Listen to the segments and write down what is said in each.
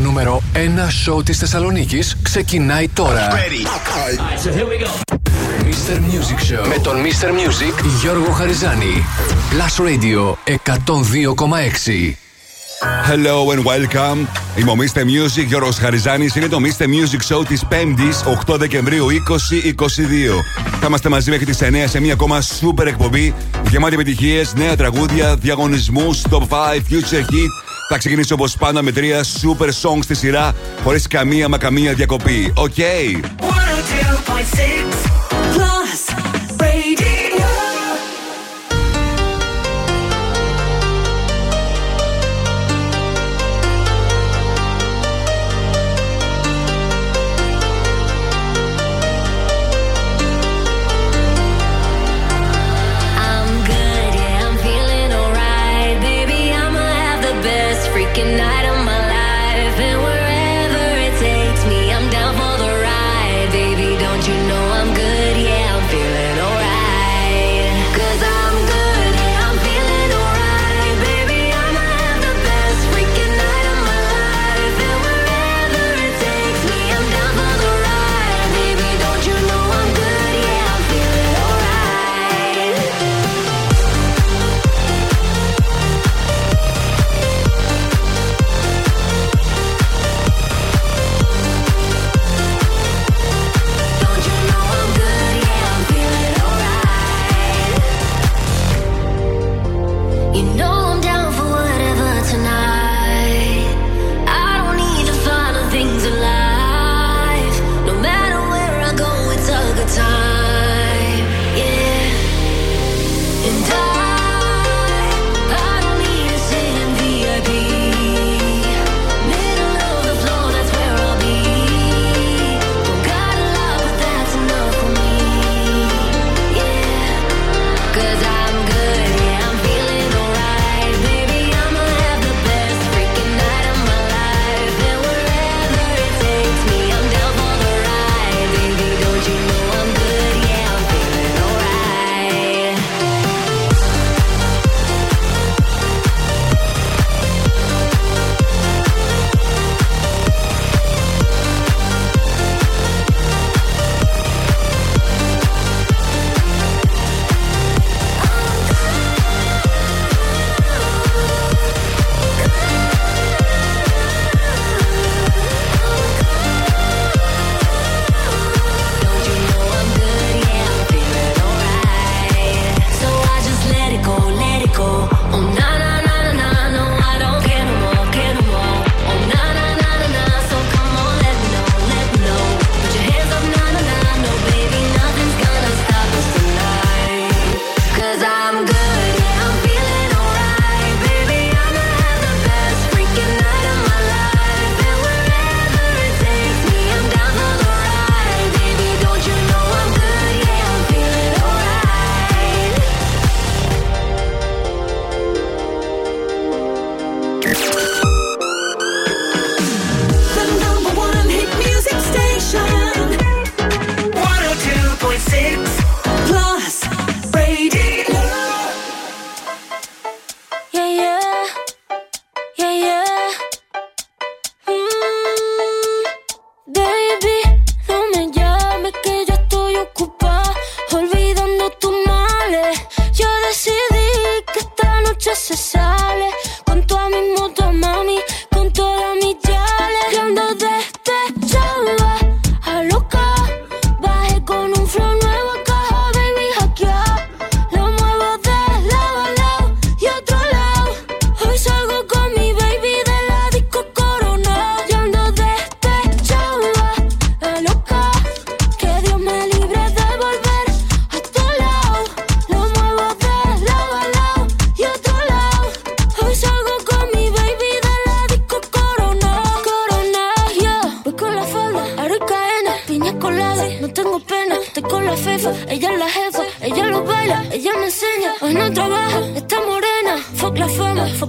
Νούμερο 1 σόου της Θεσσαλονίκης ξεκινάει τώρα. Show με τον Mr. Music Γιώργο Χαριζάνη. Plus Radio 102,6. Hello and welcome. Είμαι ο Mr. Music, Γιώργος Χαριζάνης. Είναι το Mr. Music Show της 5ης, 8 Δεκεμβρίου 2022. Θα είμαστε μαζί μέχρι τις 9 σε μια ακόμα σούπερ εκπομπή γεμάτη επιτυχίες, νέα τραγούδια, διαγωνισμούς, top 5, future hit, θα ξεκινήσει όπως πάντα με τρία super songs στη σειρά, χωρίς καμία μα καμία διακοπή. Οκ.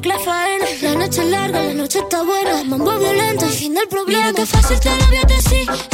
la faena. La noche es larga, la noche está buena. Mambo violento, el fin del problema. Mira que fácil te lo voy a decir.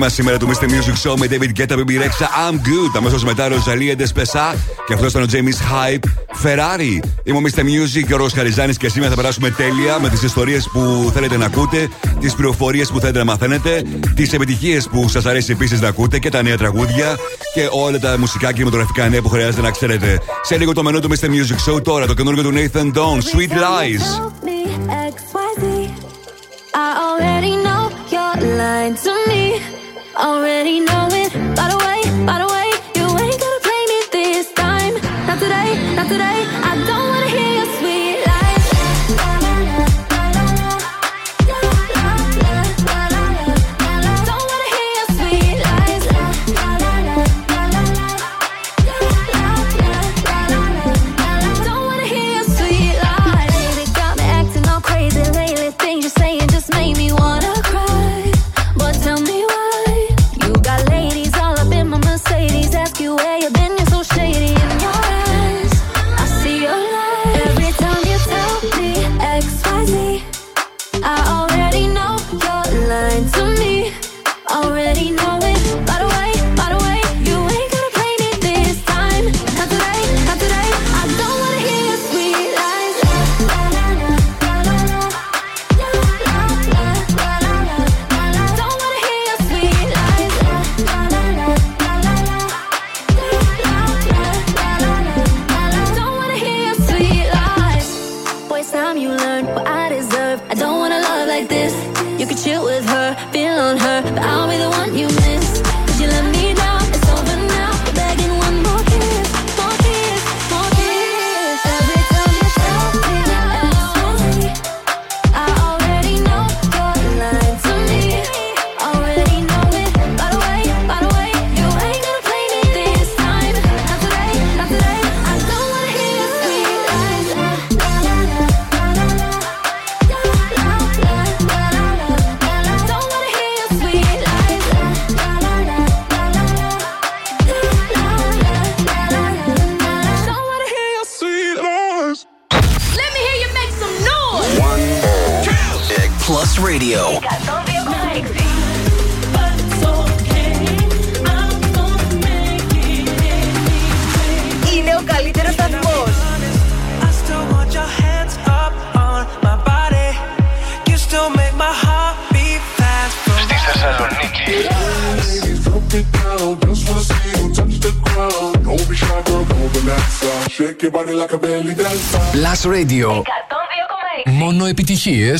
μας σήμερα του Mr. Music Show με David Guetta, Baby Rexha, I'm Good. Αμέσως μετά Ροζαλία Ντεσπεσά και αυτός ήταν ο James Hype Ferrari. Είμαι ο Mr. Music και ο Ρος Χαριζάνης και σήμερα θα περάσουμε τέλεια με τις ιστορίες που θέλετε να ακούτε, τις πληροφορίες που θέλετε να μαθαίνετε, τις επιτυχίες που σας αρέσει επίσης να ακούτε και τα νέα τραγούδια και όλα τα μουσικά και κινηματογραφικά νέα που χρειάζεται να ξέρετε. Σε λίγο το μενού του Mr. Music Show τώρα, το καινούργιο του Nathan Dawn, Sweet Lies. I already know your line to me already know it. By the way, by the way.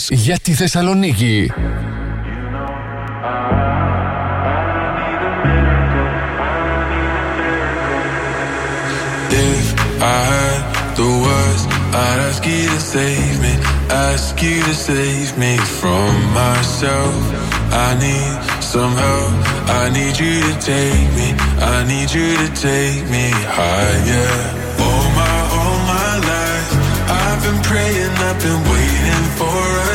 επιτροπές για τη Θεσσαλονίκη. I had the words, I'd ask you to save me, ask you to save me from myself. I need some help, I need you to take me, I need you to take me higher. All my, all my life, I've been praying, I've been waiting for.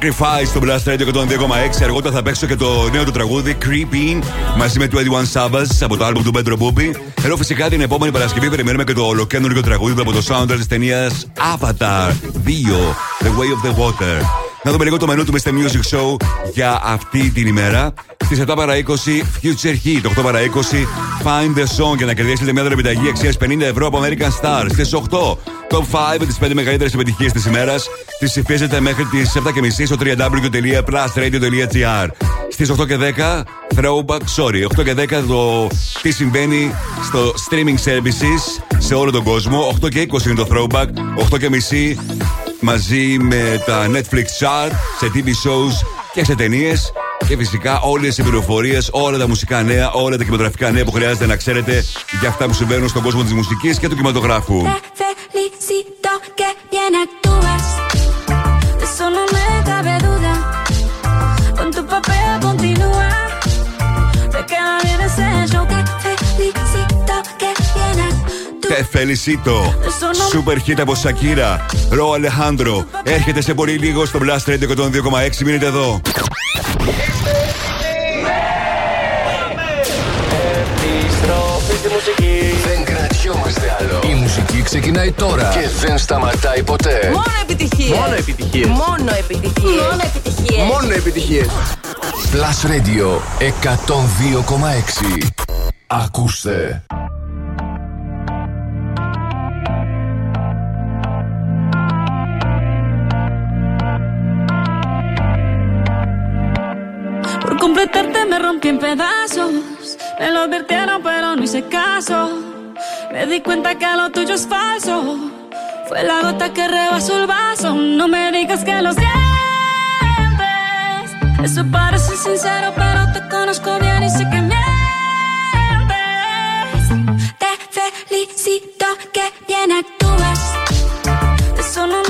Sacrifice στο Blast Radio 102,6. Αργότερα θα παίξω και το νέο του τραγούδι Creeping μαζί με 21 Savage από το album του Pedro Booby. Ενώ φυσικά την επόμενη Παρασκευή περιμένουμε και το ολοκένουργιο τραγούδι του από το soundtrack της ταινίας Avatar 2 The Way of the Water. Να δούμε λίγο το μενού του Mr. Music Show για αυτή την ημέρα. Στις 7 παρα 20 Future Heat, 8 παρα 20 Find the Song για να κερδίσετε μια δωρεπιταγή αξίας 50 ευρώ από American Star. Στις 8 Top 5 με τις 5 μεγαλύτερες επιτυχίες της ημέρας. Τις ψηφίζετε μέχρι τις 7.30 στο www.plusradio.gr. Στις 8 και 10 Throwback, sorry, 8 και 10 το τι συμβαίνει στο streaming services σε όλο τον κόσμο. 8 και 20 είναι το Throwback. 8 και μισή μαζί με τα Netflix chart σε TV shows και σε ταινίες. Και φυσικά όλες οι πληροφορίες, όλα τα μουσικά νέα, όλα τα κινηματογραφικά νέα που χρειάζεται να ξέρετε για αυτά που συμβαίνουν στον κόσμο της μουσικής και του κινηματογράφου. Te felicito que bien actúas. De eso no me cabe duda. Con tu papel continúa. Te queda bien ese show. Te felicito que bien actúas. Τε Felicito. Super hit από Σακύρα. Ρο Αλεχάνδρο. Έρχεται σε πολύ λίγο στο Blast Radio 102,6. Μείνετε εδώ. Ξεκινάει τώρα και δεν σταματάει ποτέ. Μόνο επιτυχίες. Μόνο επιτυχίες. Μόνο επιτυχίες. Μόνο επιτυχίες. Μόνο επιτυχίες. Plus Radio 102,6. Ακούστε. Por completarte me rompí en pedazos. Me lo advirtieron, pero no hice caso. Me di cuenta que lo tuyo es falso. Fue la gota que rebasó el vaso. No me digas que lo sientes. Eso parece sincero, pero te conozco bien y sé que mientes. Te felicito que bien actúas. Eso no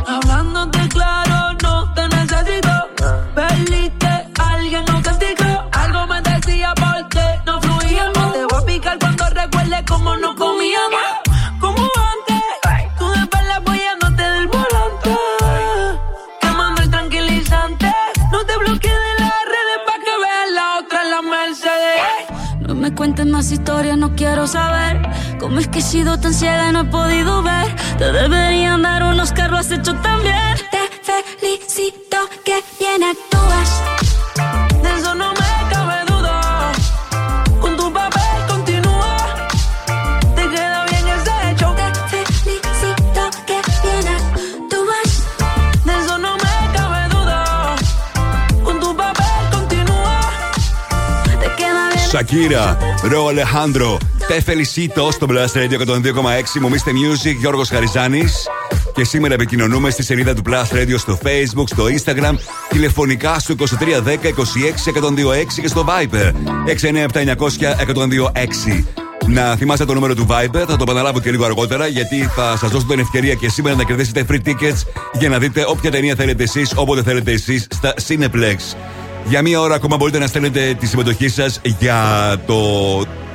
cuentes más historias, no quiero saber cómo es que he sido tan ciega y no he podido ver. Te deberían dar unos carros has hecho también. Te felicito. Σακύρα, Ρο Αλεχάνδρο, Τεφελισίτο στο Blast Radio 102,6. Μου μίστε Music, Γιώργος Χαριζάνης. Και σήμερα επικοινωνούμε στη σελίδα του Blast Radio στο Facebook, στο Instagram, τηλεφωνικά στο 2310 26 126 και στο Viper. 697 900 1026. Να θυμάστε το νούμερο του Viber, θα το επαναλάβω και λίγο αργότερα, γιατί θα σας δώσω την ευκαιρία και σήμερα να κερδίσετε free tickets για να δείτε όποια ταινία θέλετε εσείς, όποτε θέλετε εσείς στα Cineplex. Για μία ώρα ακόμα μπορείτε να στέλνετε τη συμμετοχή σας για το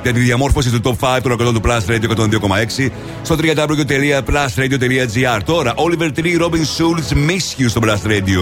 για τη διαμόρφωση του Top 5 των ακροτών του Plus Radio 102,6 στο www.plusradio.gr. Τώρα, Oliver Tree, Robin Schulz, Miss You στο Plus Radio.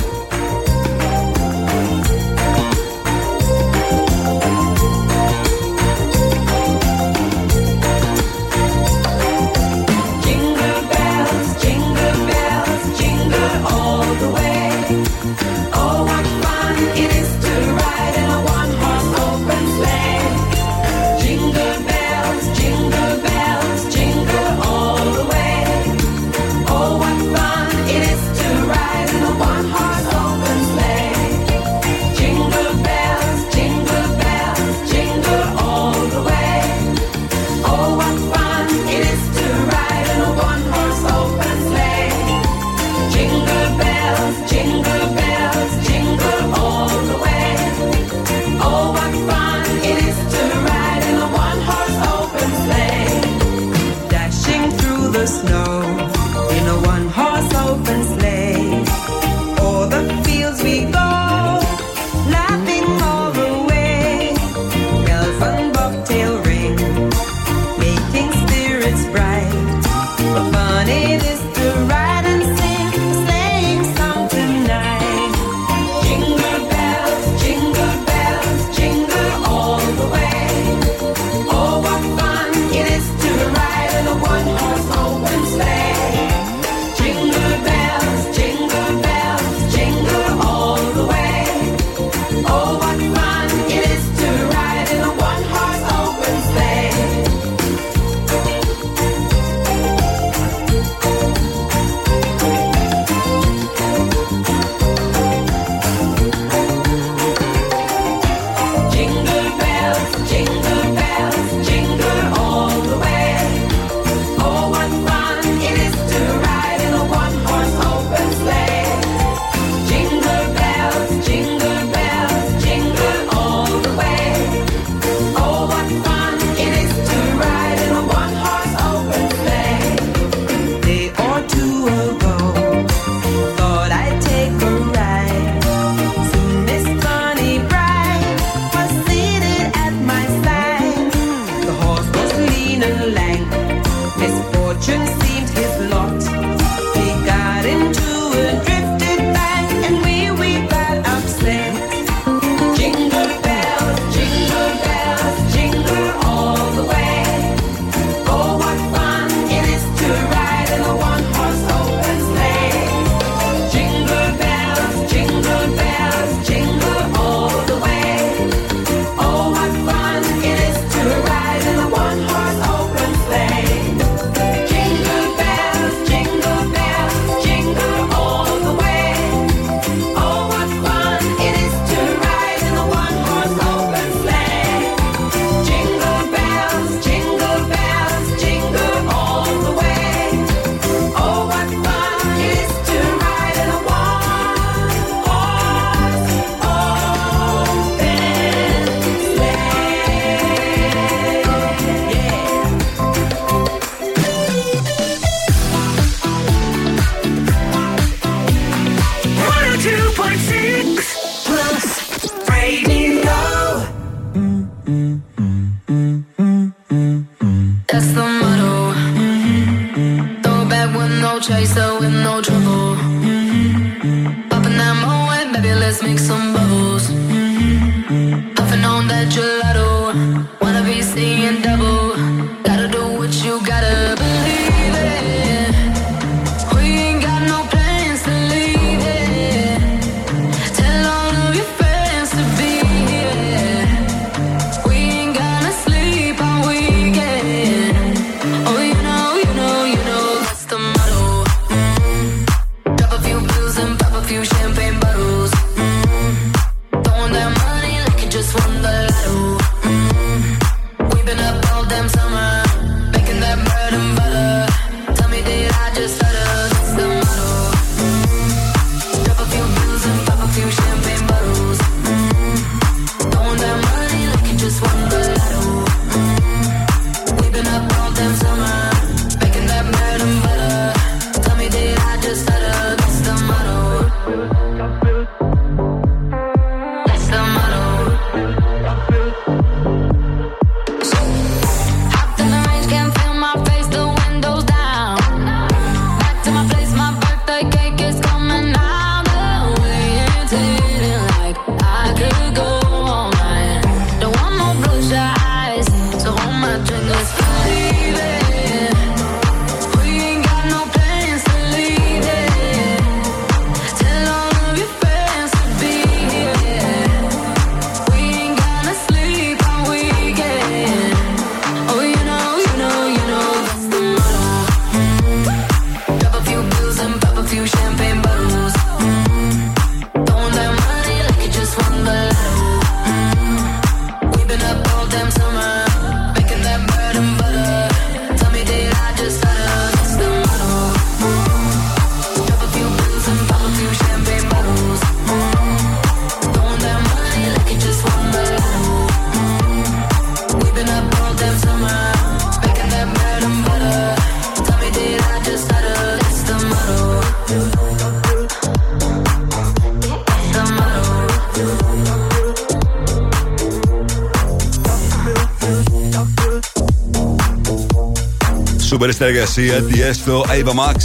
Σούπερ συνεργασία, Tiesto, Ava Max,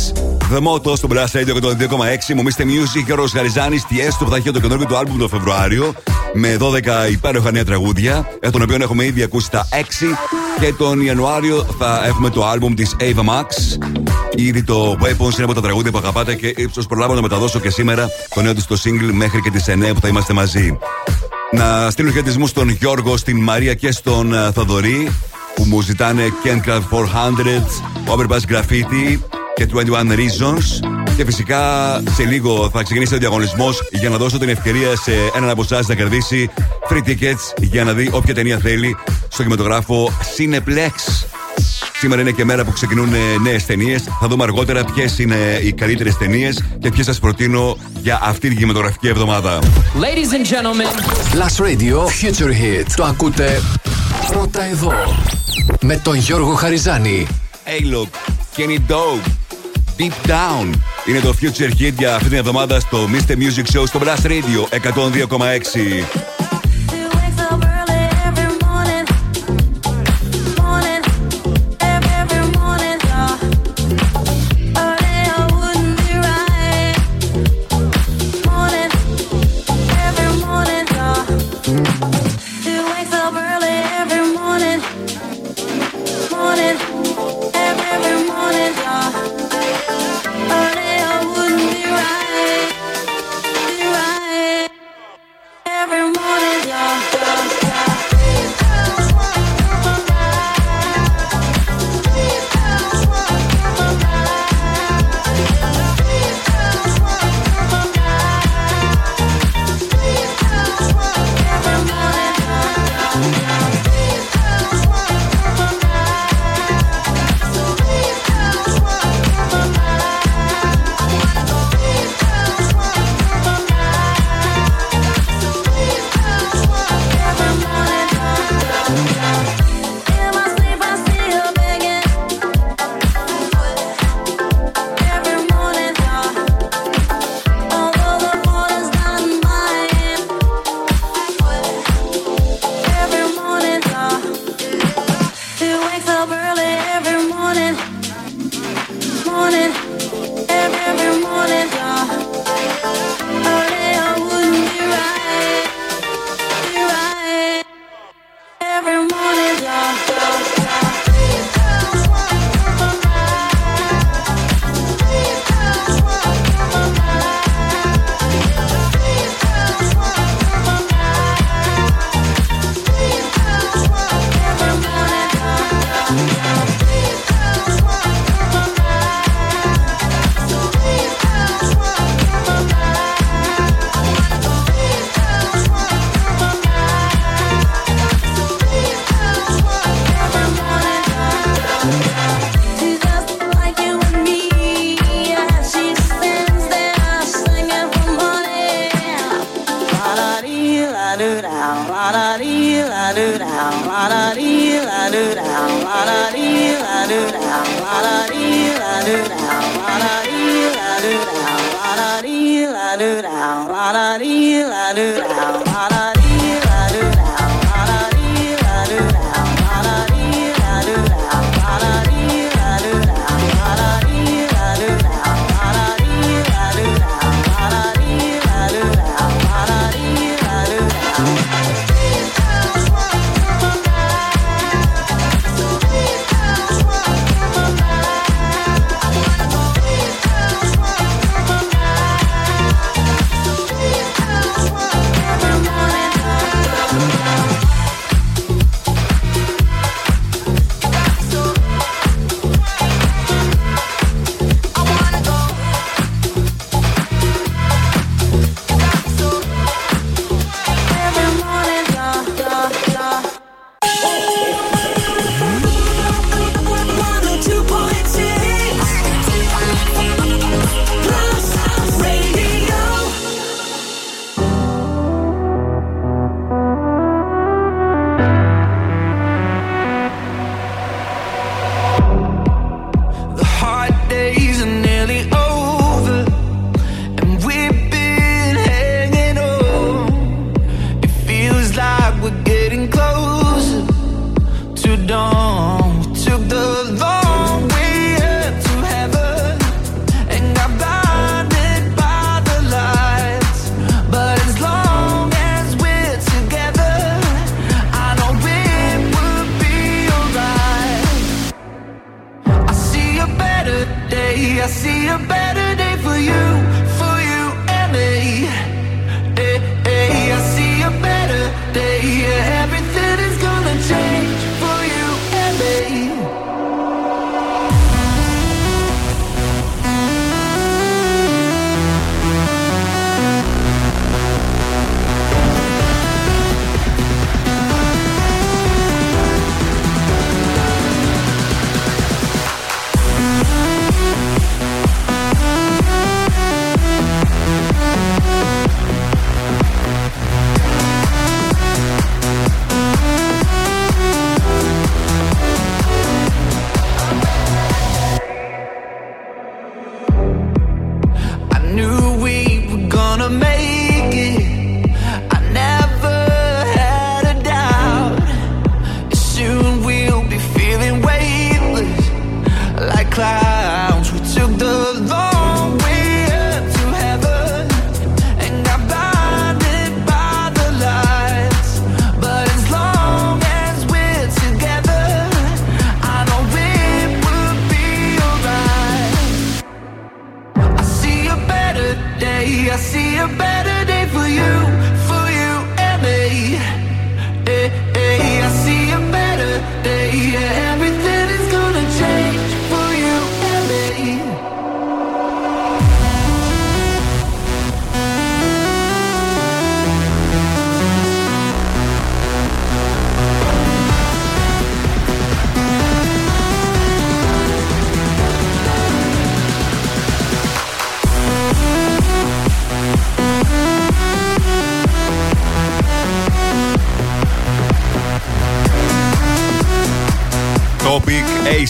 The Moto στο Blast Radio 102,6. Μου Mr. Music και ο Ρο Χαριζάνη, Tiesto που θα έχει το καινούργιο του άλμπουμ το Φεβρουάριο με 12 υπέροχα νέα τραγούδια, εκ των οποίων έχουμε ήδη ακούσει τα 6 και τον Ιανουάριο θα έχουμε το άλμπουμ της Ava Max. Ήδη το Weapons είναι από τα τραγούδια που αγαπάτε και ίσω προλάβω να μεταδώσω και σήμερα το νέο της το single μέχρι και τις 9 που θα είμαστε μαζί. Να στείλω χαιρετισμούς στον Γιώργο, στην Μαρία και στον uh, Θοδωρή που μου ζητάνε Ken Craft 400, Overpass Graffiti και 21 Reasons. Και φυσικά σε λίγο θα ξεκινήσει ο διαγωνισμός για να δώσω την ευκαιρία σε έναν από εσάς να κερδίσει free tickets για να δει όποια ταινία θέλει στο κινηματογράφο Cineplex. Σήμερα είναι και μέρα που ξεκινούν νέες ταινίες. Θα δούμε αργότερα ποιες είναι οι καλύτερες ταινίες και ποιες σας προτείνω για αυτή την κινηματογραφική εβδομάδα. Ladies and gentlemen, Last Radio Future Hit. Το ακούτε πρώτα εδώ. Με τον Γιώργο Χαριζάνη. Hey look, Kenny Dope, Deep Down. Είναι το Future Hit για αυτή την εβδομάδα στο Mr. Music Show στο Blast Radio 102,6.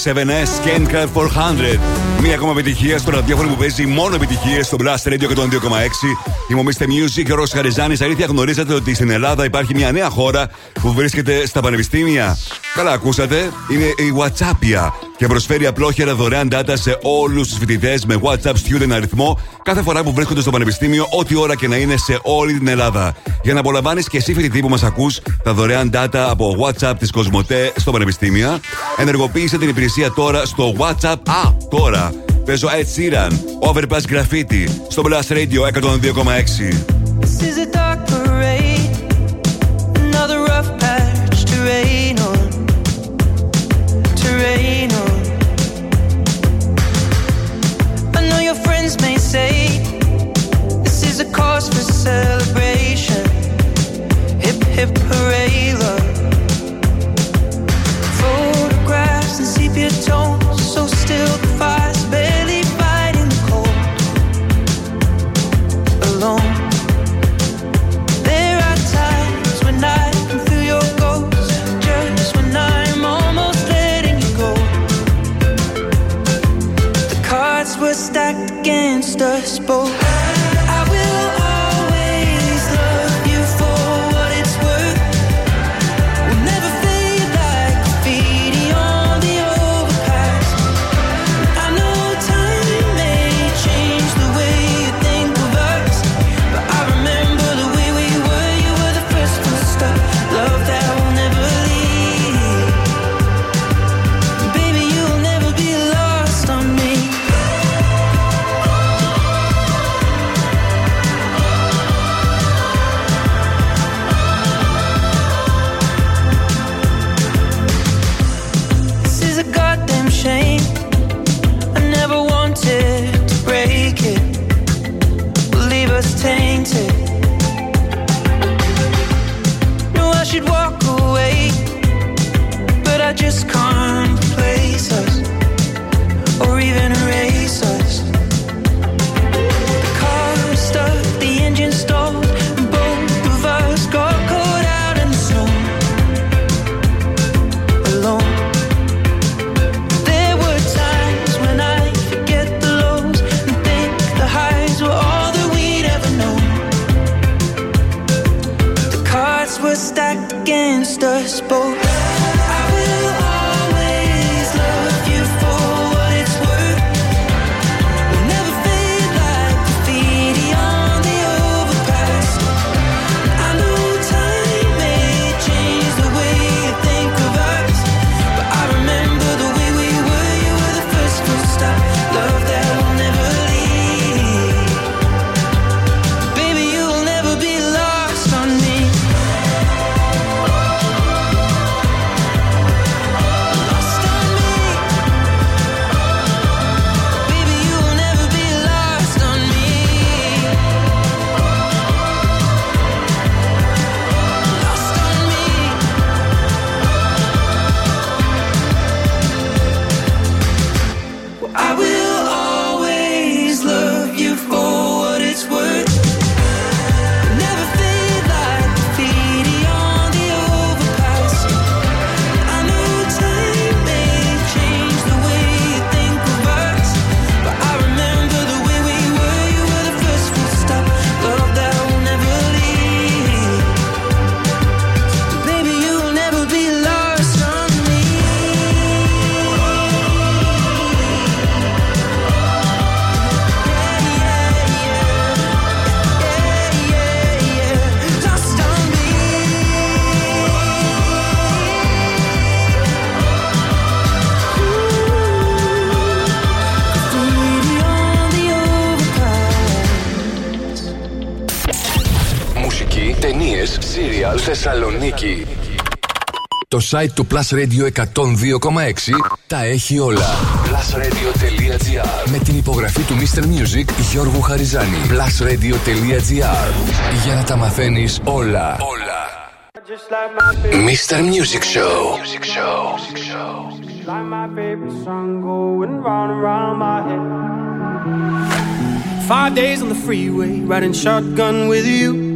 7S και 400. Μία ακόμα επιτυχία στο ραδιόφωνο που παίζει μόνο επιτυχίες στο Blast Radio 102,6. Είμαι ο Mr. Music, ο Ρος Χαριζάνης. Αλήθεια, γνωρίζετε ότι στην Ελλάδα υπάρχει μια νέα χώρα που βρίσκεται στα πανεπιστήμια. Καλά, ακούσατε. Είναι η Whatsappia και προσφέρει απλόχερα δωρεάν data σε όλους τους φοιτητές με WhatsApp student αριθμό κάθε φορά που βρίσκονται στο πανεπιστήμιο, ό,τι ώρα και να είναι σε όλη την Ελλάδα. Για να απολαμβάνεις και εσύ φοιτητή που μας ακούς τα δωρεάν data από WhatsApp της Κοσμοτέ στο πανεπιστήμια, ενεργοποίησε την υπηρεσία τώρα στο WhatsApp. Α, τώρα. Παίζω Ed Sheeran, Overpass Graffiti στο Blast Radio 102,6. This is a dark parade, another rough patch to rain on, to rain on. Say this is a cause for celebration. Hip hip hooray, love. Photographs and sepia tones, so still the fire's barely fighting the cold. Alone. against us both. Θεσσαλονίκη. Το site του Plus Radio 102,6 τα έχει όλα. Plusradio.gr Με την υπογραφή του Mr. Music Γιώργου Χαριζάνη. Plusradio.gr Για να τα μαθαίνεις όλα. Όλα. Just like my baby, Mr. Music Show. like my favorite song going round and round my head. Five days on the freeway, riding shotgun with you.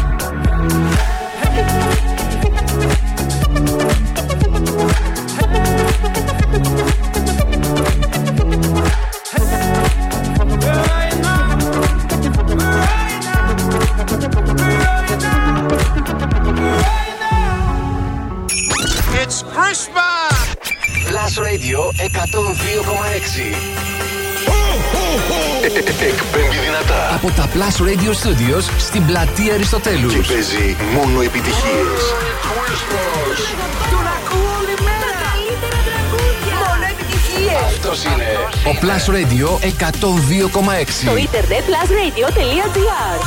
Plus Radio 102,6 Εκπέμπει δυνατά από τα Plus Radio Studios στην πλατεία Αριστοτέλους. Και παίζει μόνο επιτυχίες. Τον ακούω όλη μέρα. Τα καλύτερα τραγούδια. Μόνο επιτυχίες. Αυτός είναι ο Plus Radio 102,6. Το ίντερνετ plusradio.gr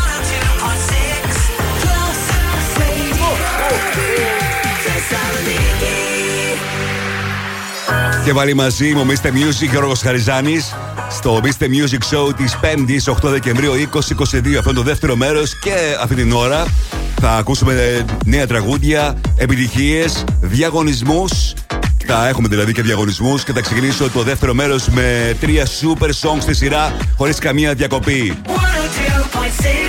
και βαλει μαζί μου Mr. Music Γιώργος Χαριζάνης στο Mr. Music Show της 5η, 8 Δεκεμβρίου 2022 αυτό είναι το δεύτερο μέρος και αυτή την ώρα θα ακούσουμε ε, νέα τραγούδια, επιτυχίες, διαγωνισμούς. θα έχουμε δηλαδή και διαγωνισμούς και θα ξεκινήσω το δεύτερο μέρος με τρία super songs στη σειρά χωρίς καμία διακοπή. 102.6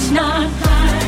It's not right,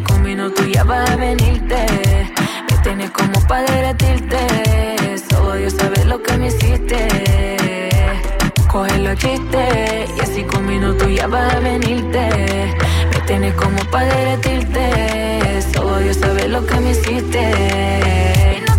cinco minutos ya vas a venirte. Me tienes como para derretirte. Solo Dios sabe lo que me hiciste. Coge los chistes y así con minutos ya vas a venirte. Me tienes como para derretirte. Solo Dios sabe lo que me hiciste.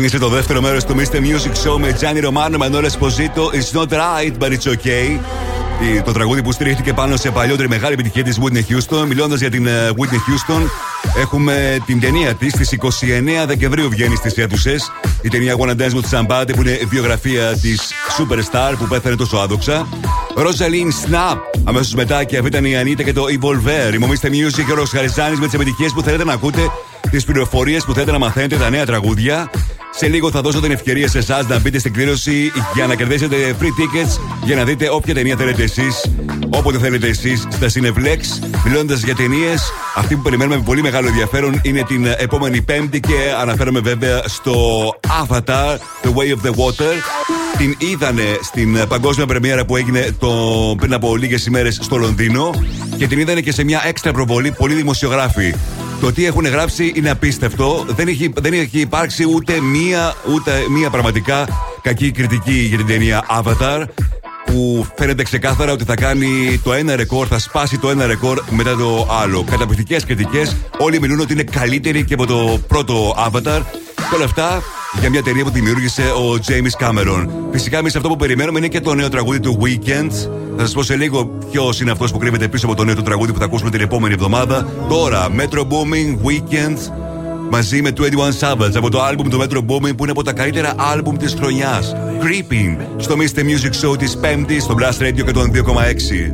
Ξεκινήσε το δεύτερο μέρος του Mr. Music Show με Gianni Romano, Μανώλε Ποζίτο. It's not right, but it's okay. Η- Το τραγούδι που στηρίχθηκε πάνω σε παλιότερη μεγάλη επιτυχία της Whitney Houston. Μιλώντας για την ε, Whitney Houston, έχουμε την ταινία της στις 29 Δεκεμβρίου βγαίνει στις αίθουσες. Η ταινία Wanna Dance with Somebody που είναι βιογραφία της Superstar που πέθανε τόσο άδοξα. Rosalind Snap. Αμέσως μετά και αυτή ήταν η Ανίτα και το Evolver. Η Μομίστε Music και ο Ρος Χαριζάνης με τις επιτυχίες που θέλετε να ακούτε, τις πληροφορίες που θέλετε να μαθαίνετε, τα νέα τραγούδια. Σε λίγο θα δώσω την ευκαιρία σε εσάς να μπείτε στην κλήρωση για να κερδίσετε free tickets για να δείτε όποια ταινία θέλετε εσείς, όποτε θέλετε εσείς, στα Cineplex. Μιλώντας για ταινίες, αυτή που περιμένουμε με πολύ μεγάλο ενδιαφέρον είναι την επόμενη Πέμπτη και αναφέρομαι βέβαια στο Avatar, The Way of the Water. Την είδανε στην παγκόσμια πρεμιέρα που έγινε το, πριν από λίγες ημέρες στο Λονδίνο και την είδανε και σε μια έξτρα προβολή πολλοί δημοσιογράφοι. Το τι έχουν γράψει είναι απίστευτο. Δεν έχει, δεν έχει υπάρξει ούτε μία, ούτε μία πραγματικά κακή κριτική για την ταινία Avatar. Που φαίνεται ξεκάθαρα ότι θα κάνει το ένα ρεκόρ, θα σπάσει το ένα ρεκόρ μετά το άλλο. Καταπληκτικές κριτικές. Όλοι μιλούν ότι είναι καλύτερη και από το πρώτο Avatar. Και όλα αυτά για μια ταινία που δημιούργησε ο James Cameron. Φυσικά, εμείς αυτό που περιμένουμε είναι και το νέο τραγούδι του Weekend. Θα σας πω σε λίγο ποιος είναι αυτός που κρύβεται πίσω από το νέο του τραγούδι που θα ακούσουμε την επόμενη εβδομάδα. Τώρα, Metro Booming Weekend μαζί με 21 Savage από το άλμπουμ του Metro Booming που είναι από τα καλύτερα άλμπουμ της χρονιάς. Creeping στο Mr. Music Show της Πέμπτη στο Blast Radio και 2,6.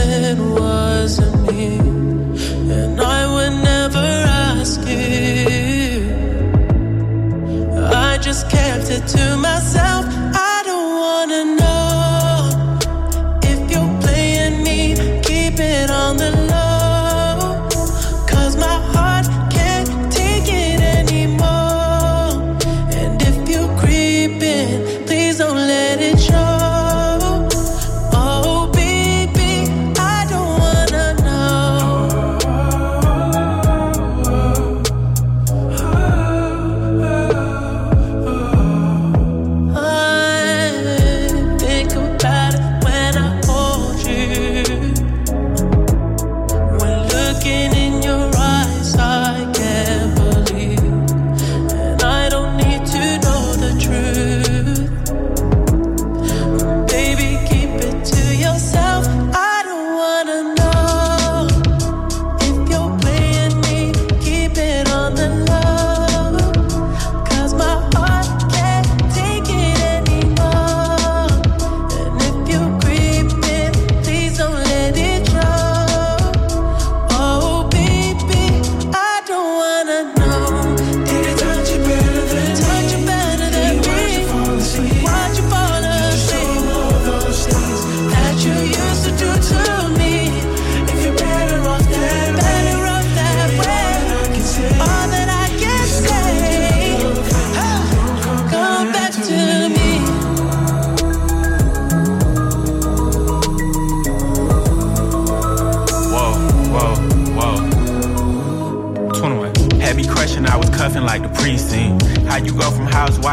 it wasn't me, and I would never ask you. I just kept it to myself.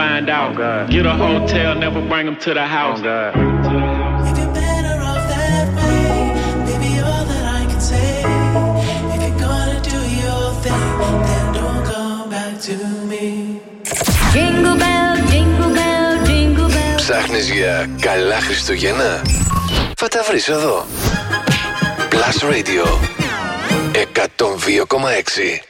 Find out. Get a hotel, never bring them to the house. If you're better off that way, baby, all that I can say. If you're gonna do your thing, then to me. Jingle bell, jingle bell, jingle bell. Ψάχνεις για καλά Χριστούγεννα? Θα τα βρεις εδώ. Plus Radio 102,6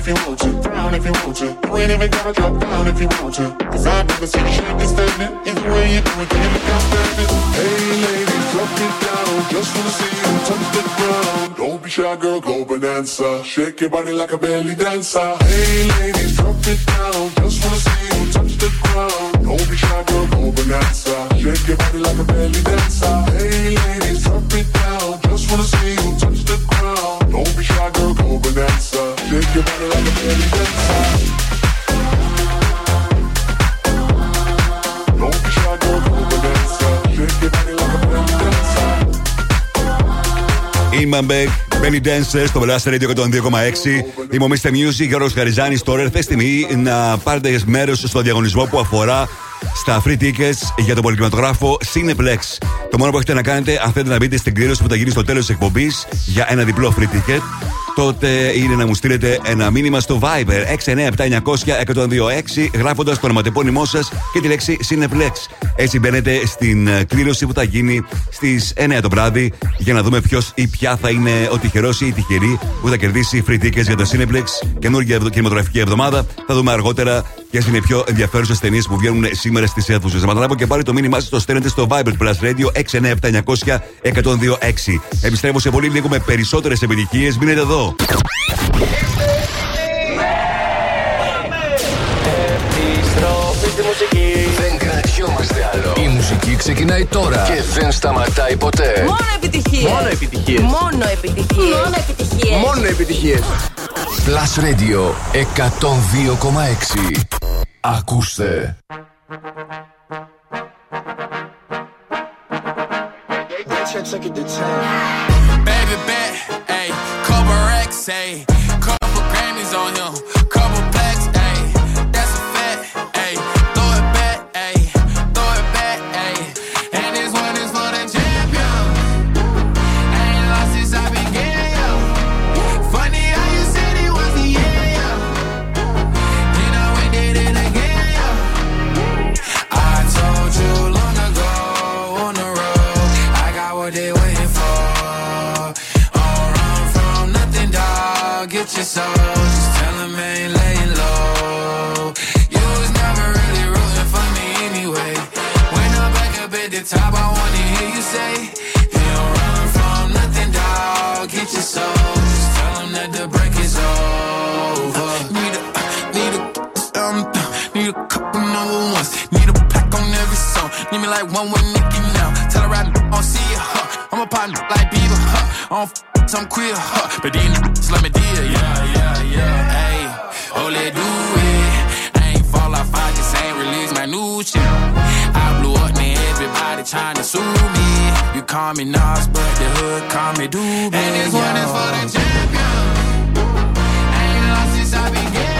If you want to, down if you want to. You ain't even gotta drop down if you want to. Cause I've never seen you shake and standing. Either way you do it, can look outstanding? Hey, ladies, drop it down. Just wanna see you touch the ground. Don't be shy, girl, go bonanza. Shake your body like a belly dancer. Hey, ladies, drop it down. Just wanna see you touch the ground. Don't be shy, girl, go bonanza. Shake your body like a belly dancer. Hey, ladies, drop it down. Είμαι Μπέκ, Belly Dancer στο Blast Radio 102,6. Είμαι ο Mr. Music, Γιώργος Χαριζάνης. Τώρα ήρθε στιγμή να πάρετε μέρος στο διαγωνισμό που αφορά στα free tickets για τον πολυκινηματογράφο Cineplex. Το μόνο που έχετε να κάνετε, αν θέλετε να μπείτε στην κλήρωση που θα γίνει στο τέλος της εκπομπής για ένα διπλό free ticket, τότε είναι να μου στείλετε ένα μήνυμα στο Viber 697-900-1026 γράφοντας το ονοματεπώνυμό σας και τη λέξη Cineplex. Έτσι μπαίνετε στην ε, κλήρωση που θα γίνει στις 9 το βράδυ για να δούμε ποιος ή ποια θα είναι ο τυχερός ή η τυχερή που θα κερδίσει free tickets για το Cineplex. Καινούργια ευδο- κινηματογραφική εβδομάδα. Θα δούμε αργότερα ποιες είναι οι πιο ενδιαφέρουσες ταινίες που βγαίνουν σήμερα στις αίθουσες. Να καταλάβω και πάλι το μήνυμά σας το στέλνετε στο Viber του Plus Radio 697-900-1026. Επιστρέφω σε πολύ λίγο με περισσότερες επιτυχίες. Μείνετε εδώ. Επιστροφή στη μουσική. Δεν κρατιόμαστε άλλο. Η μουσική ξεκινάει τώρα και δεν σταματάει ποτέ. Μόνο επιτυχίες. Μόνο επιτυχίες. Μόνο επιτυχίες. Μόνο επιτυχίες. Μόνο επιτυχίες. Plus Radio 102,6. Ακούστε. Baby bet, ayy, couple racks, ayy, couple Grammys on him, couple plaques, ayy, that's a fact, ayy, your soul. Just tell 'em I ain't laying low. You was never really rooting for me anyway. When I'm back up at the top, I wanna hear you say, You don't run from nothing, dog. Get your soul. Just tell 'em that the break is over. Need a, need a, um, need a couple number ones. Need a pack on every song. Need me like one with Nicki now. Tell her I don't see it, huh? I'm a partner like? I don't f- I'm queer, huh? But these niggas let me deal, yeah, yeah, yeah. Hey, oh, let do it. I ain't fall off, I just ain't release my new shit. I blew up, man, everybody trying to sue me. You call me Nas, but the hood call me Doobie. And this one is for the champion. I ain't lost since I began,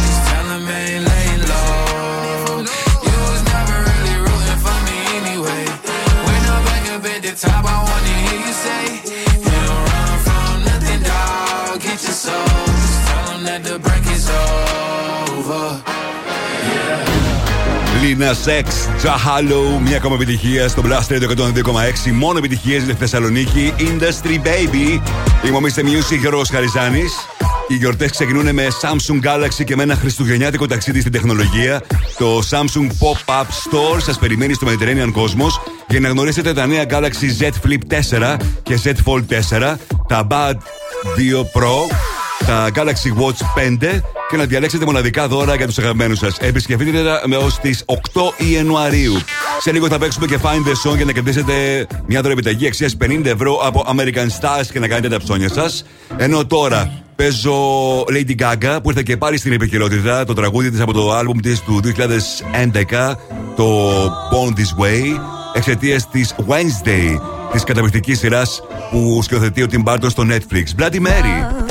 Top, I wanna hear you say, You don't run from nothing, dog. Get your soul. Just tell 'em that the break is over. Λίνα Σεξ, Τζαχάλο, μια ακόμα επιτυχία στο Blast Radio 102,6. Μόνο επιτυχίε για τη Θεσσαλονίκη. Industry Baby. Είμαι Music, Γιώργο Χαριζάνη. Οι γιορτές ξεκινούν με Samsung Galaxy και με ένα χριστουγεννιάτικο ταξίδι στην τεχνολογία. Το Samsung Pop-Up Store σας περιμένει στο Mediterranean Cosmos για να γνωρίσετε τα νέα Galaxy Z Flip 4 και Z Fold 4, τα Bud 2 Pro, τα Galaxy Watch 5 και να διαλέξετε μοναδικά δώρα για τους αγαπημένους σας. Επισκεφτείτε τα με ως τις 8 Ιανουαρίου. Σε λίγο θα παίξουμε και Find the Song για να κερδίσετε μια δωρεπιταγή αξίας 50 ευρώ από American Stars και να κάνετε τα ψώνια σας. Ενώ τώρα παίζω Lady Gaga που ήρθε και πάλι στην επικαιρότητα. Το τραγούδι της από το album της του 2011, το Born This Way, εξαιτίας της Wednesday, της καταπληκτικής σειράς που σκηνοθετεί ο Tim Burton στο Netflix. Bloody Mary.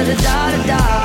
da da da da da.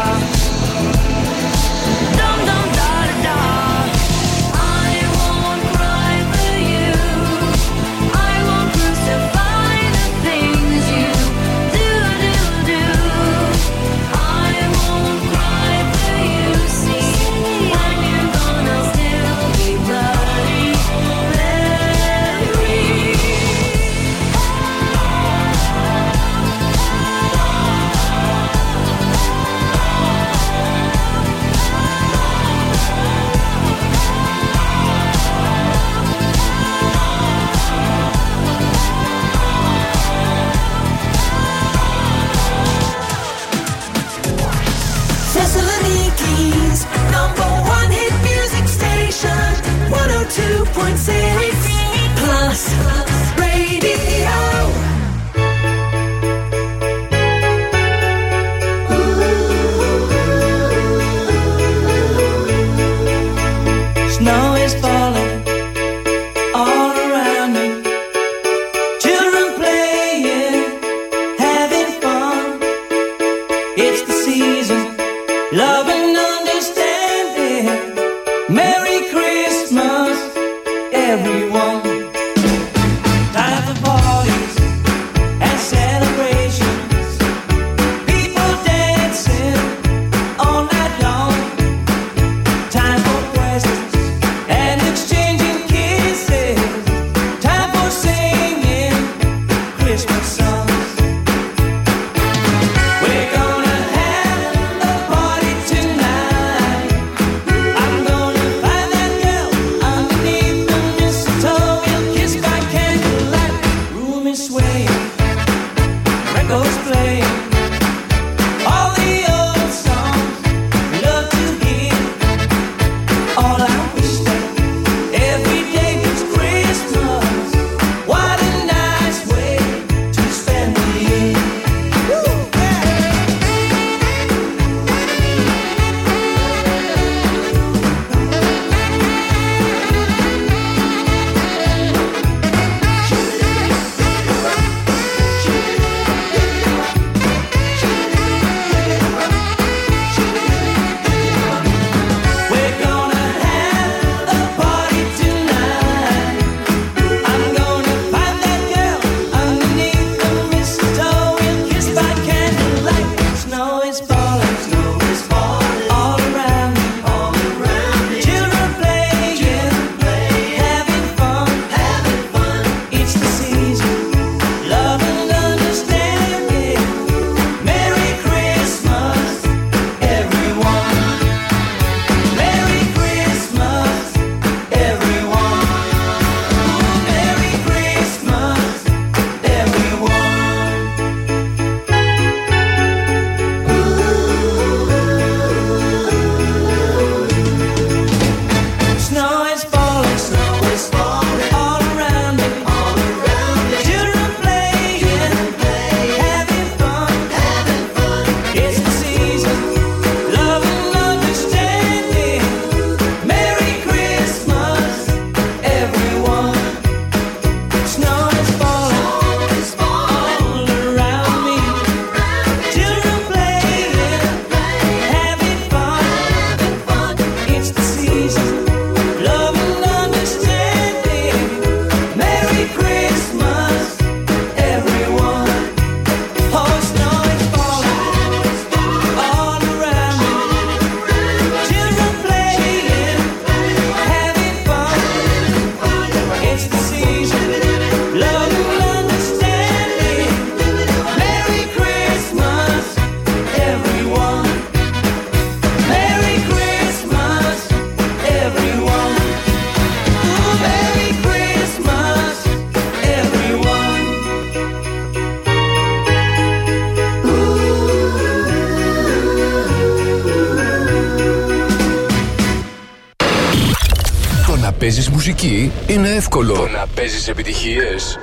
τις επιτυχίες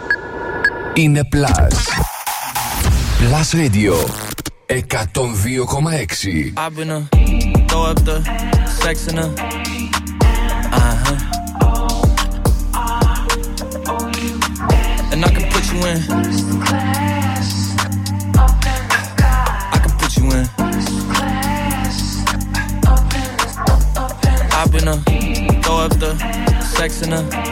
είναι Plus. Plus Radio 102,6. I've been a throw up the sex in a uh-huh. And I can put you in. I can put you in. I've been a throw up the sex in a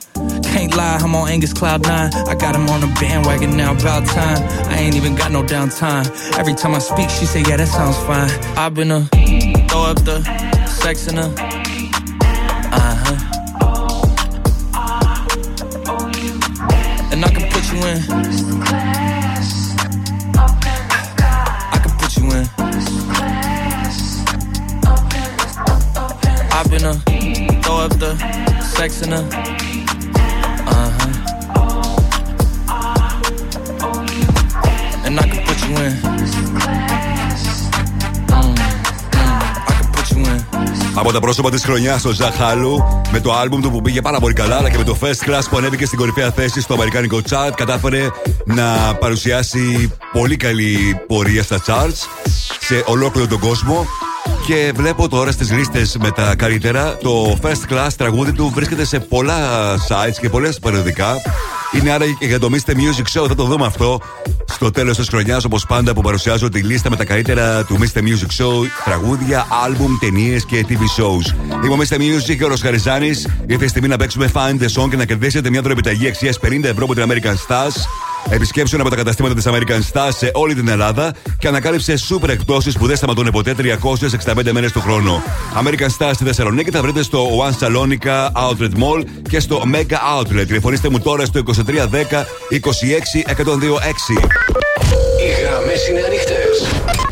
Can't lie, I'm on Angus Cloud 9. I got him on the bandwagon now, about time. I ain't even got no downtime. Every time I speak, she say, yeah, that sounds fine. I've been a throw up the sex in her. Uh huh. And I can put you in. I can put you in. I've been a throw up the sex in her. Από τα πρόσωπα της χρονιάς ο Ζαχ Χάλου με το άλμπουμ του που πήγε πάρα πολύ καλά, αλλά και με το First Class που ανέβηκε στην κορυφαία θέση στο Αμερικάνικο chart, κατάφερε να παρουσιάσει πολύ καλή πορεία στα charts σε ολόκληρο τον κόσμο. Και βλέπω τώρα στις λίστε με τα καλύτερα το First Class τραγούδι του βρίσκεται σε πολλά sites και πολλές περιοδικά. Είναι άρα και για το Mr. Music Show, θα το δούμε αυτό στο τέλος της χρονιάς, όπως πάντα που παρουσιάζω τη λίστα με τα καλύτερα του Mr. Music Show, τραγούδια, άλμπουμ, ταινίες και TV shows. Είμαι ο Mr. Music και ο Ροσχαριζάνη. Ήρθε η στιγμή να παίξουμε Find the Song και να κερδίσετε μια δωρεπιταγή αξίας 50 ευρώ από την American Stars. Επισκέψου ένα από τα καταστήματα της American Stars σε όλη την Ελλάδα και ανακάλυψε σούπερ εκπτώσεις που δεν σταματούν ποτέ 365 μέρες το χρόνο. American Stars στη Θεσσαλονίκη θα βρείτε στο One Salonica Outlet Mall και στο Mega Outlet. Τηλεφωνήστε μου τώρα στο 2310 26 126. Οι γραμμές είναι ανοιχτές.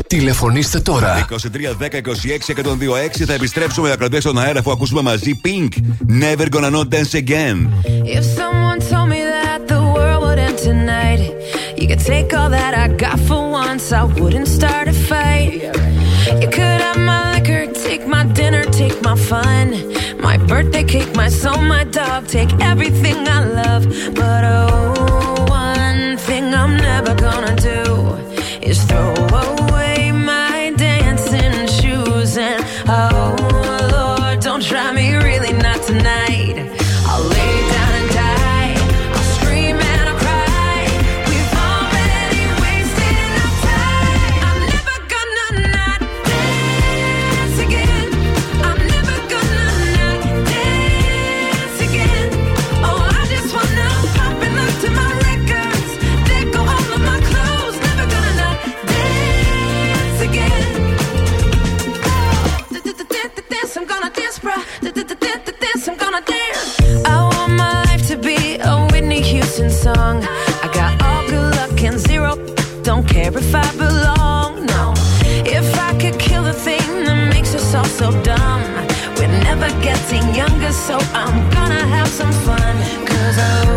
Τηλεφωνήστε τώρα. 2310 26 126 θα επιστρέψουμε να κρατήσουμε στον αέρα αφού ακούσουμε μαζί Pink. Never gonna not dance again. If someone told me that the you could take all that I got for once, I wouldn't start a fight. You could have my liquor, take my dinner, take my fun, my birthday cake, my soul, my dog, take everything I love. But oh, one thing I'm never gonna do is throw away song. I got all good luck and zero. Don't care if I belong. No, if I could kill the thing that makes us all so dumb. We're never getting younger, so I'm gonna have some fun. Cause oh,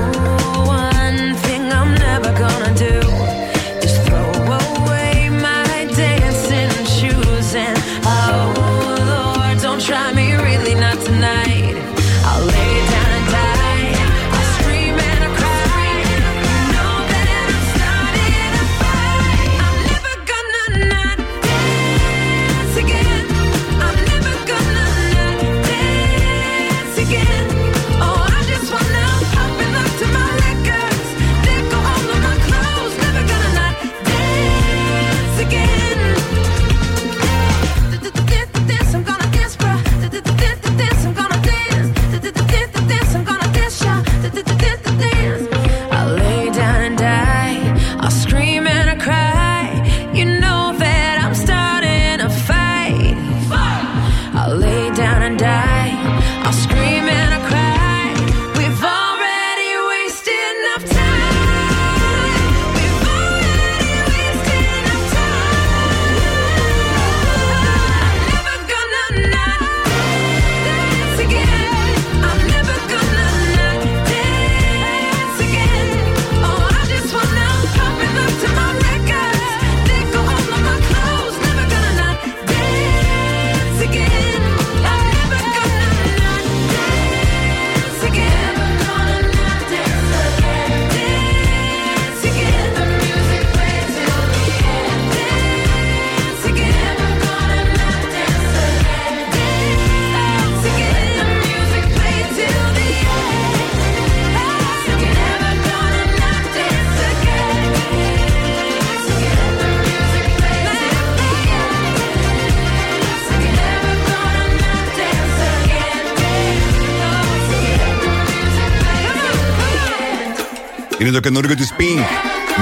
Είναι το καινούργιο της Pink.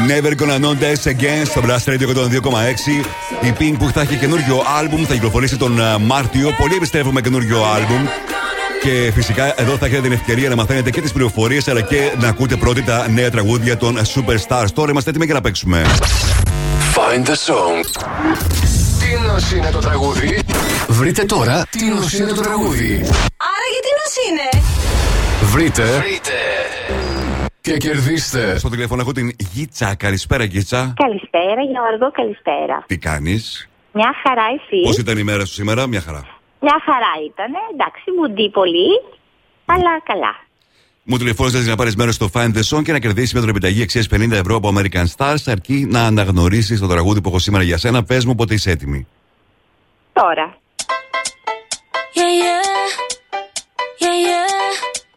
Never gonna know this again στο Blast Radio 102,6. Η Pink που θα έχει καινούργιο άλμπουμ, θα κυκλοφορήσει τον α, Μάρτιο. Πολύ επιστρέφουμε καινούργιο άλμπουμ. Και φυσικά εδώ θα έχετε την ευκαιρία να μαθαίνετε και τις πληροφορίες αλλά και να ακούτε πρώτοι τα νέα τραγούδια των Superstars. Τώρα είμαστε έτοιμοι για να παίξουμε. Find the song. Τι νοσ είναι το τραγούδι. Βρείτε τώρα τι νοσ είναι το τραγούδι. Άρα γιατί νος είναι; Βρείτε. Βρείτε. Και κερδίστε. Στο τηλέφωνο έχω την Γίτσα. Καλησπέρα, Γίτσα. Καλησπέρα, Γιώργο, καλησπέρα. Τι κάνεις, Μια χαρά εσύ; Πώς ήταν η μέρα σου σήμερα, μια χαρά. Μια χαρά ήταν, εντάξει, μουντί πολύ, αλλά καλά. Μου τηλεφώνησες να πάρεις μέρος στο Find the Song και να κερδίσεις με επιταγή αξίας 50 ευρώ από American Stars, αρκεί να αναγνωρίσεις το τραγούδι που έχω σήμερα για σένα. Πες μου πότε είσαι έτοιμη. Τώρα. Yeah, yeah. Yeah, yeah.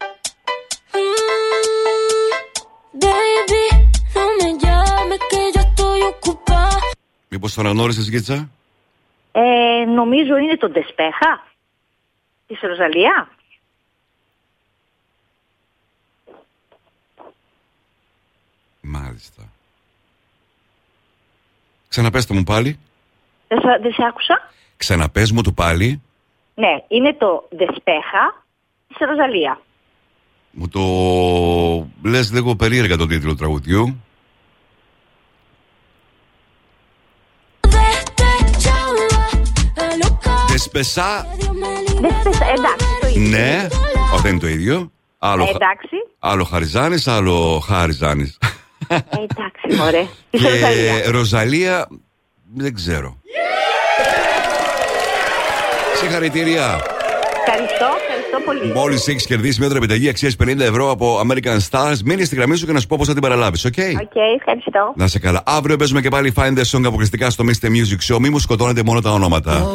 Μήπως το αναγνώρισε, Γίτσα; Ε, νομίζω είναι το Ντεσπέχα της Ροζαλία. Μάλιστα. Ξαναπέστε μου πάλι. Δεν, σα- δεν σε άκουσα. Ξαναπες μου το πάλι. Ναι, είναι το Ντεσπέχα της Ροζαλία. Μου το λες λίγο περίεργα το τίτλο του τραγουδιού. Δεσπεσά. Ντεσπέχα, εντάξει, το ίδιο. Ναι, όχι δεν είναι το ίδιο. Άλλο, Ε, χα- εντάξει, άλλο Χαριζάνης, άλλο Χάριζάνης. ε, εντάξει, μωρέ. Της Και Ροζαλία. Ροζαλία, δεν ξέρω. Συγχαρητήρια. Ευχαριστώ, ευχαριστώ πολύ. Μόλις έχεις κερδίσει μια επιταγή αξίας 50 ευρώ από American Stars, μείνε στη γραμμή σου και να σου πω πώς θα την παραλάβεις, OK; OK, ευχαριστώ. Να 'σαι καλά. Αύριο παίζουμε και πάλι Find the Song αποκλειστικά στο Mr. Music Show. Μη μου σκοτώνετε μόνο τα ονόματα.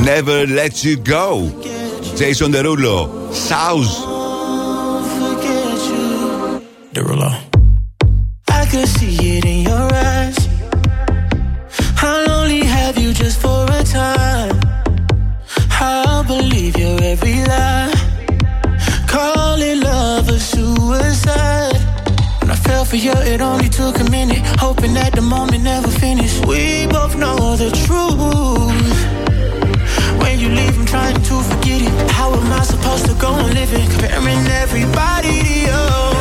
Never let you go. Jason Derulo. Souse. Derulo. I could see it in your eyes. I'll only have you just for a time. I'll believe your every lie. Call it love or suicide. When I fell for you, it only took a minute. Hoping that the moment never finished. We both know the truth. You leave, I'm trying to forget it. How am I supposed to go on living? Comparing everybody to you.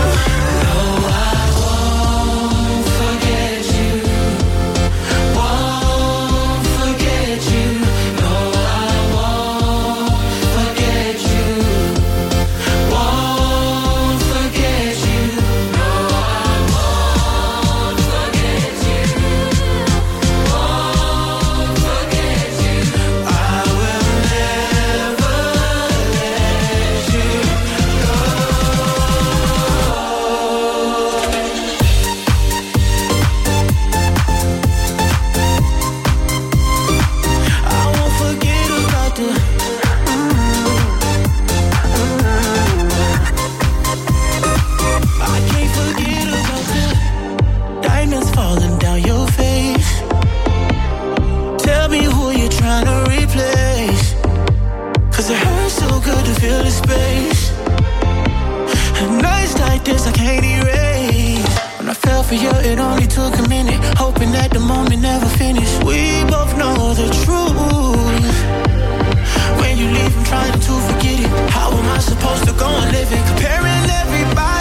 I can't erase. When I fell for you, it only took a minute. Hoping that the moment never finished. We both know the truth. When you leave, I'm trying to forget it. How am I supposed to go on living? Comparing everybody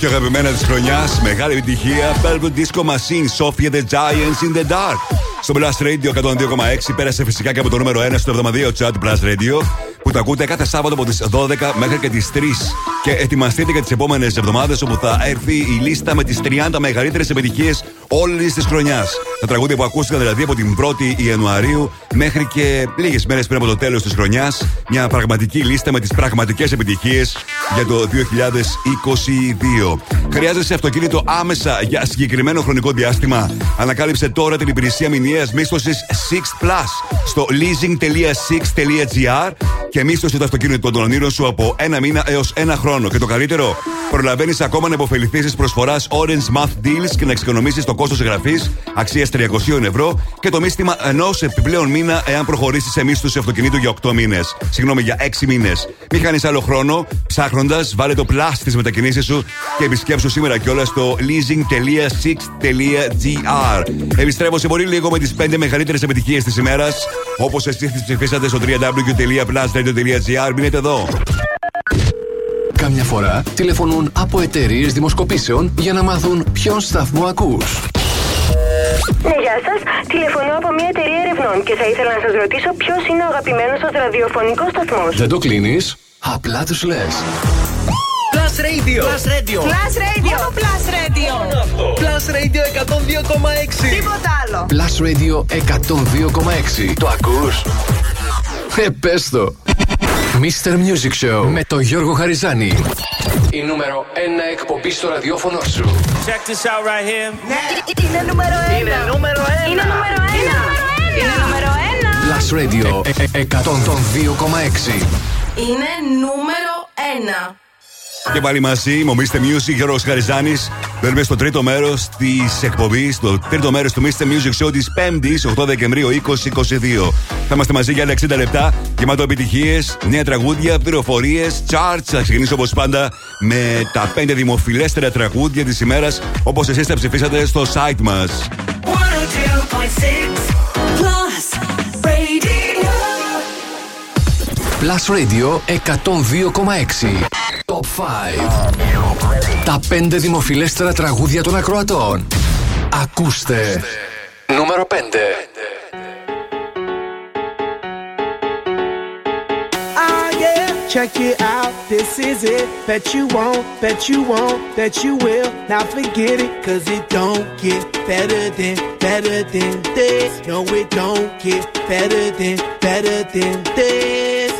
πιο αγαπημένα της χρονιάς, μεγάλη επιτυχία. Velvet Disco Machine, Sophia the Giants in the Dark. Στο Blast Radio 102,6 πέρασε φυσικά και από το νούμερο 1 στο εβδομαδιαίο chat Blast Radio που το ακούτε κάθε Σάββατο από τις 12 μέχρι και τις 3. Και ετοιμαστείτε για τις επόμενες εβδομάδες όπου θα έρθει η λίστα με τις 30 μεγαλύτερες επιτυχίες όλης της χρονιάς. Τα τραγούδια που ακούστηκαν δηλαδή από την 1η Ιανουαρίου μέχρι και λίγες μέρες πριν από το τέλος της χρονιάς. Μια πραγματική λίστα με τις πραγματικές επιτυχίες για το 2022. Χρειάζεσαι αυτοκίνητο άμεσα για συγκεκριμένο χρονικό διάστημα; Ανακάλυψε τώρα την υπηρεσία μηνιαίας μίσθωσης 6 Plus στο leasing.six.gr και μίσθωσε το αυτοκίνητο των ονείρων σου από ένα μήνα έως ένα χρόνο. Και το καλύτερο, προλαβαίνεις ακόμα να υποφεληθείς της προσφοράς Orange Math Deals και να εξοικονομήσεις το κόστος εγγραφής αξίας 300 ευρώ και το μίστημα ενός επιπλέον μήνα εάν προχωρήσεις σε μίσθωση αυτοκινήτου για 8 μήνες. Συγγνώμη, για 6 μήνες. Μην χάνεις άλλο χρόνο ψάχνοντας, βάλε το plus στις μετακινήσεις σου και επισκέψου σήμερα κιόλας στο leasing.six.gr. Επιστρέφω σε πολύ λίγο με τις 5 μεγαλύτερες επιτυχίες της ημέρας. Όπως εσείς τις ψηφίσατε στο www.plusradio.gr. Μείνετε εδώ. Κάμια φορά τηλεφωνούν από εταιρείες δημοσκοπήσεων για να μάθουν ποιον σταθμό ακούς. Ναι, γεια σας. Τηλεφωνώ από μια εταιρεία ερευνών και θα ήθελα να σας ρωτήσω ποιος είναι ο αγαπημένος σας ραδιοφωνικός σταθμός. Δεν το κλείνεις, απλά τους λες. Plus Radio. Plus Radio. Plus Radio. Μόνο Plus Radio. Plus Radio 102,6. Τίποτα άλλο. Plus Radio 102,6. Το ακούς; Ε, πες το. Mr. Music Show με τον Γιώργο Χαριζάνη. Η νούμερο 1 εκπομπή στο ραδιόφωνο σου. Check this out right here. Είναι νούμερο 1. Είναι νούμερο 1. Είναι νούμερο 1. Είναι νούμερο 1. Plus Radio ε, ε, 102,6. Είναι νούμερο 1. Και πάλι μαζί, μου Mr. Music, Γιώργος Χαριζάνης. Μπαίνουμε στο τρίτο μέρος της εκπομπής, στο τρίτο μέρος του Mr. Music Show της 5η 8 Δεκεμβρίου 2022. Θα είμαστε μαζί για άλλα 60 λεπτά, γεμάτο επιτυχίες, νέα τραγούδια, πληροφορίες, charts. Θα ξεκινήσω όπως πάντα με τα 5 δημοφιλέστερα τραγούδια της ημέρας, όπως εσείς τα ψηφίσατε στο site μας. Wanna Plus Radio. Plus Radio 102,6. Top 5. Τα 5 δημοφιλέστερα τραγούδια των ακροατών. Ακούστε. Νούμερο 5. Ah, yeah, check it out. This is it. Bet you won't, bet you won't, bet you will. Now forget it, cause it don't get better than, better than this. No, it don't get better than, better than this.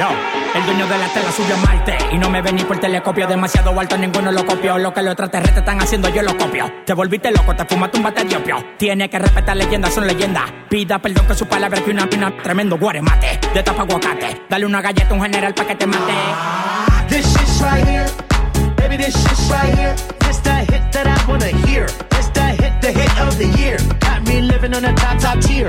Yo, el dueño de la tela subió a Marte y no me vení por telescopio demasiado alto, ninguno lo copió. Lo que los extraterrestres están haciendo, yo lo copio. Te volviste loco, te fumaste un bate de opio. Tiene que respetar leyendas, son leyendas. Pida perdón que su palabra que una pina, tremendo guaremate. De tapa aguacate, dale una galleta a un general pa' que te mate. This shit's right here. Baby, this shit's right here. This the hit that I wanna hear. This the hit, the hit of the year. Got me living on the top, top tier.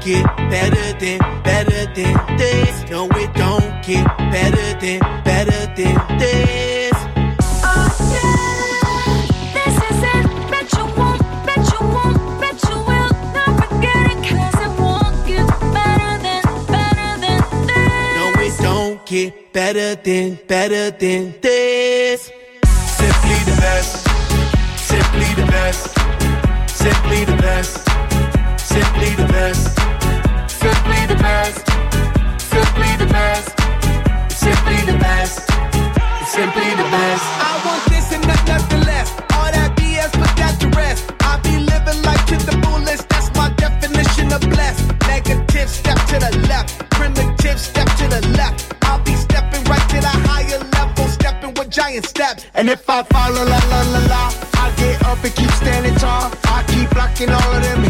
get better than, better than this. No, it don't get better than, better than this. This is it. Bet you won't, bet you won't, bet you will. Not forget it, cause it won't get better than, better than this. No, it don't get better than, better than this. Simply the best. Simply the best. Simply the best. Simply the best. Simply the best. Simply the best. Simply the best. Simply the best. I want this and nothing less. All that BS, put that to rest. I be living life to the fullest. That's my definition of blessed. Negative, step to the left. Primitive, step to the left. I'll be stepping right to the higher level, stepping with giant steps. And if I follow la la la la, I get up and keep standing tall. I keep blocking all of them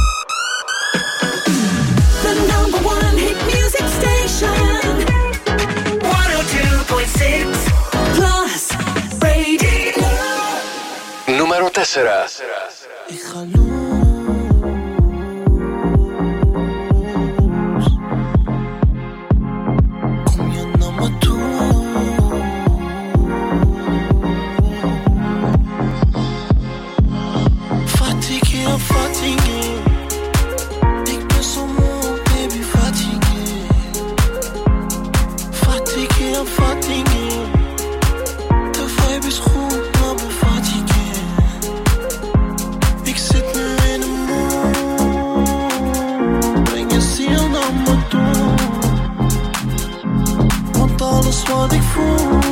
Νούμερο 4. point des fonds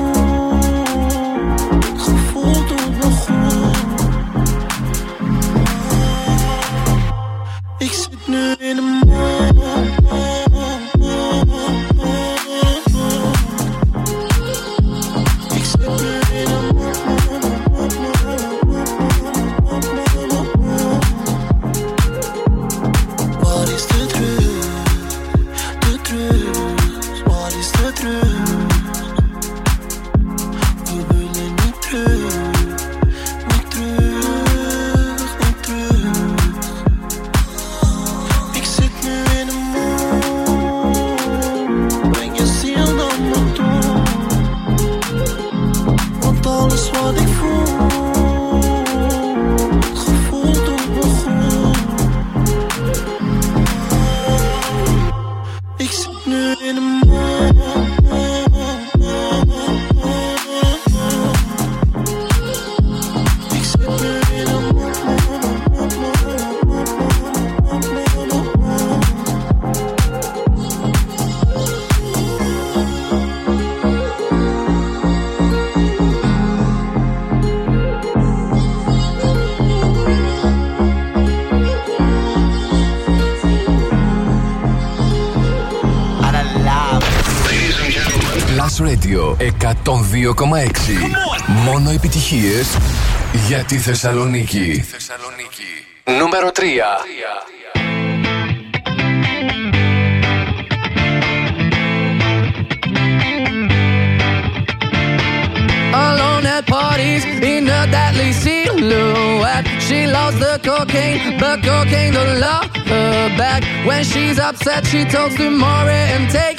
Μόνο επιτυχίες για τη Θεσσαλονίκη. Νούμερο 3. Alone at parties in a deadly silhouette. She loves the cocaine, but cocaine don't love her back. When she's upset, she talks to Maury and takes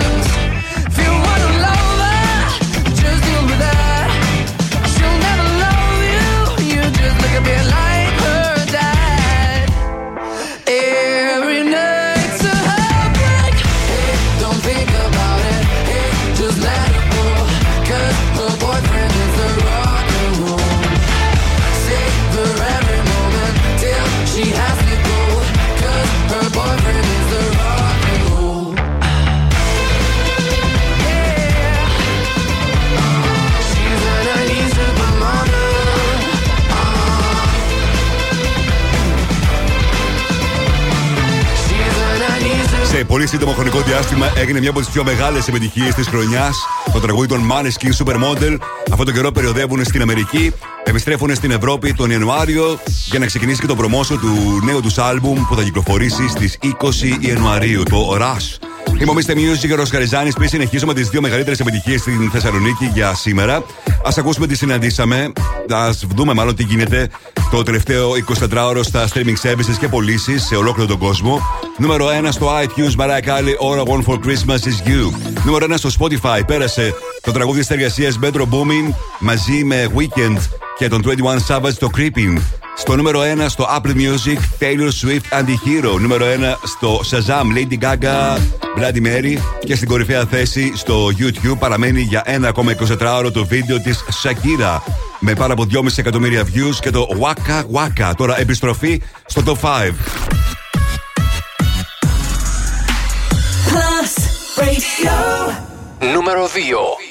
Πολύ σύντομο χρονικό διάστημα έγινε μια από τις πιο μεγάλες επιτυχίες της χρονιάς. Το τραγούδι των Maneskin Supermodel. Αυτό το καιρό περιοδεύουν στην Αμερική. Επιστρέφουν στην Ευρώπη τον Ιανουάριο για να ξεκινήσει και το προμόσιο του νέου τους άλμπουμ που θα κυκλοφορήσει στις 20 Ιανουαρίου. Το Rush. Είμαι ο Mr. Music και ο Χαριζάνης. Πριν συνεχίσουμε τις δύο μεγαλύτερες επιτυχίες στην Θεσσαλονίκη για σήμερα. Α ακούσουμε τι συναντήσαμε. Α δούμε μάλλον τι γίνεται το τελευταίο 24ωρο στα streaming services και πωλήσεις σε ολόκληρο τον κόσμο. Νούμερο 1 στο iTunes Mariah Carey All I Want for Christmas is You. Νούμερο 1 στο Spotify πέρασε το τραγούδι της εργασίας Metro Booming μαζί με Weekend και τον 21 Savage το Creeping. Στο νούμερο 1 στο Apple Music Taylor Swift Anti-Hero. Νούμερο 1 στο Shazam Lady Gaga Bloody Mary. Και στην κορυφαία θέση στο YouTube παραμένει για ένα ακόμα 24ωρο το βίντεο της Shakira. Με πάνω από 2,5 εκατομμύρια views και το Waka Waka. Τώρα επιστροφή στο top 5. Plus Radio. Νούμερο 2.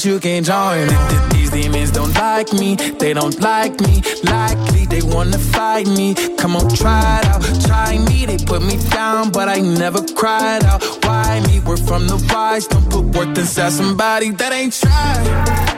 You that you can join? These demons don't like me, they don't like me. Likely they wanna fight me. Come on, try it out, try me. They put me down, but I never cried out. Why me? We're from the wise, don't put worth inside somebody that ain't tried.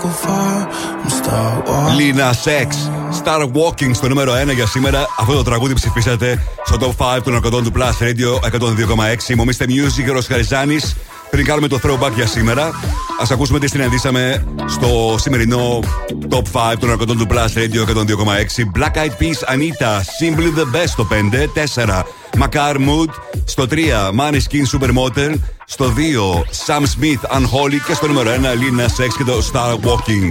Ready to go far. I'm start walking. Lina Sex. Star Walking στο νούμερο 1 για σήμερα. Αυτό το τραγούδι ψηφίσατε στο top 5 των αρκωτών του Plus Radio 102,6. Μομίστε Music, Ρος Χαριζάνης. Πριν κάνουμε το throwback για σήμερα, ας ακούσουμε τι συναντήσαμε στο σημερινό top 5 των αρκωτών του Plus Radio 102,6. Black Eyed Peas, Anita, Simply the Best στο 5, 4. Macar Mood, στο 3, Money Skin Supermodel, στο 2, Sam Smith, Unholy και στο νούμερο 1, Lina Sex και το Star Walking.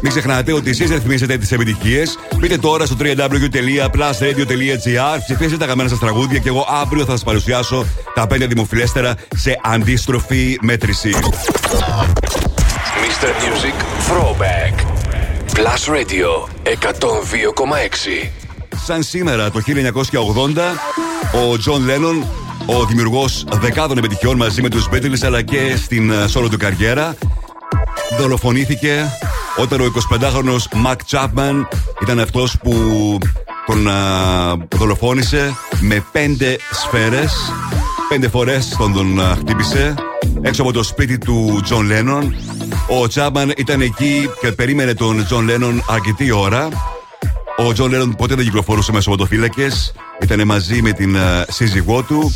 Μην ξεχνάτε ότι εσείς ρυθμίζετε τις επιτυχίες. Μπείτε τώρα στο www.plusradio.gr, ψηφίστε τα αγαπημένα σας τραγούδια και εγώ αύριο θα σας παρουσιάσω τα 5 δημοφιλέστερα σε αντίστροφη μέτρηση. Mr. Music Throwback. Plus Radio 102,6. Σαν σήμερα το 1980, ο Τζον Λένον, ο δημιουργός δεκάδων επιτυχιών μαζί με τους Beatles αλλά και στην ε, σόλο του καριέρα, δολοφονήθηκε όταν ο 25χρονος Mark Chapman ήταν αυτός που τον α, δολοφόνησε με πέντε σφαίρες. Πέντε φορές τον, τον α, χτύπησε έξω από το σπίτι του Τζον Λένον. Ο Chapman ήταν εκεί και περίμενε τον Τζον Λένον αρκετή ώρα. Ο Τζον Λένον ποτέ δεν κυκλοφορούσε με σωματοφύλακες. Ήταν μαζί με την α, σύζυγό του.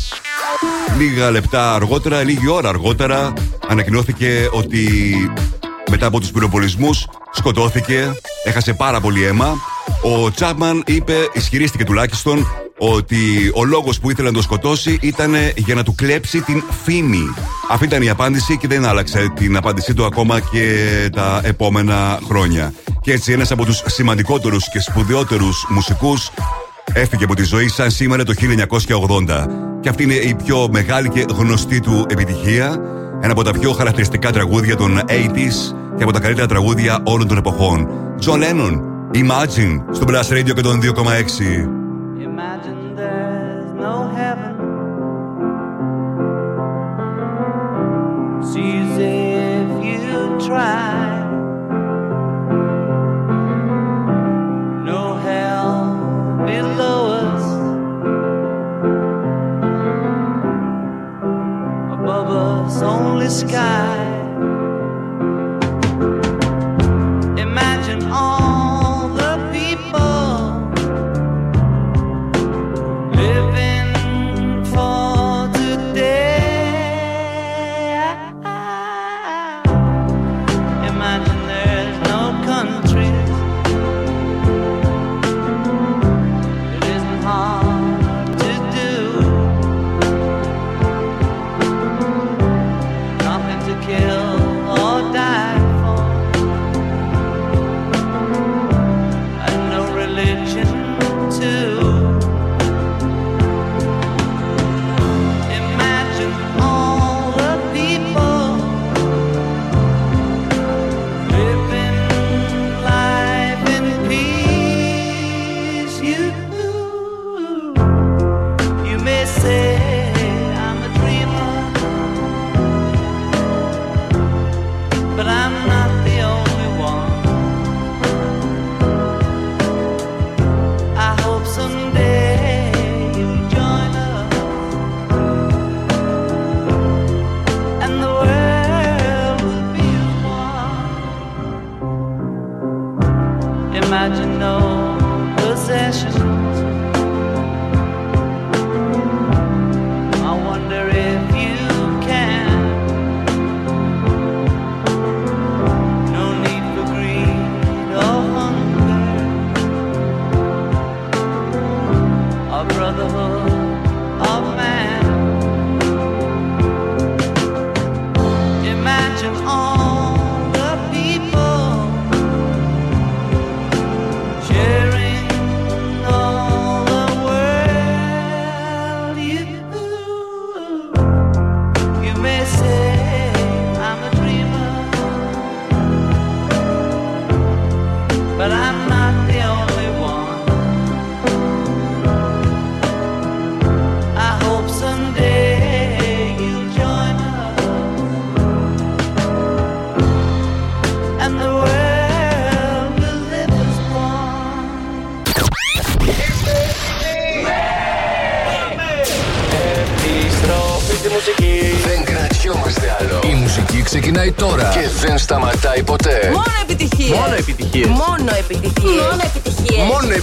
Λίγα λεπτά αργότερα, λίγη ώρα αργότερα, ανακοινώθηκε ότι μετά από τους πυροπολισμούς σκοτώθηκε, έχασε πάρα πολύ αίμα. Ο Τσάπμαν είπε, ισχυρίστηκε τουλάχιστον, ότι ο λόγος που ήθελε να το σκοτώσει ήταν για να του κλέψει την φήμη. Αυτή ήταν η απάντηση και δεν άλλαξε την απάντησή του ακόμα και τα επόμενα χρόνια. Και έτσι ένας από τους σημαντικότερους και σπουδαιότερους μουσικούς έφυγε από τη ζωή σαν σήμερα το 1980. Και αυτή είναι η πιο μεγάλη και γνωστή του επιτυχία. Ένα από τα πιο χαρακτηριστικά τραγούδια των 80s και από τα καλύτερα τραγούδια όλων των εποχών. John Lennon, Imagine, στο Blast Radio και τον 2,6. Imagine there's no heaven. It's easy if you try. Above us, only sky.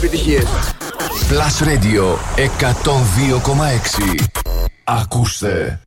Επιτυχίες. Μόνο επιτυχίες. Plus Radio 102,6. Ακούστε.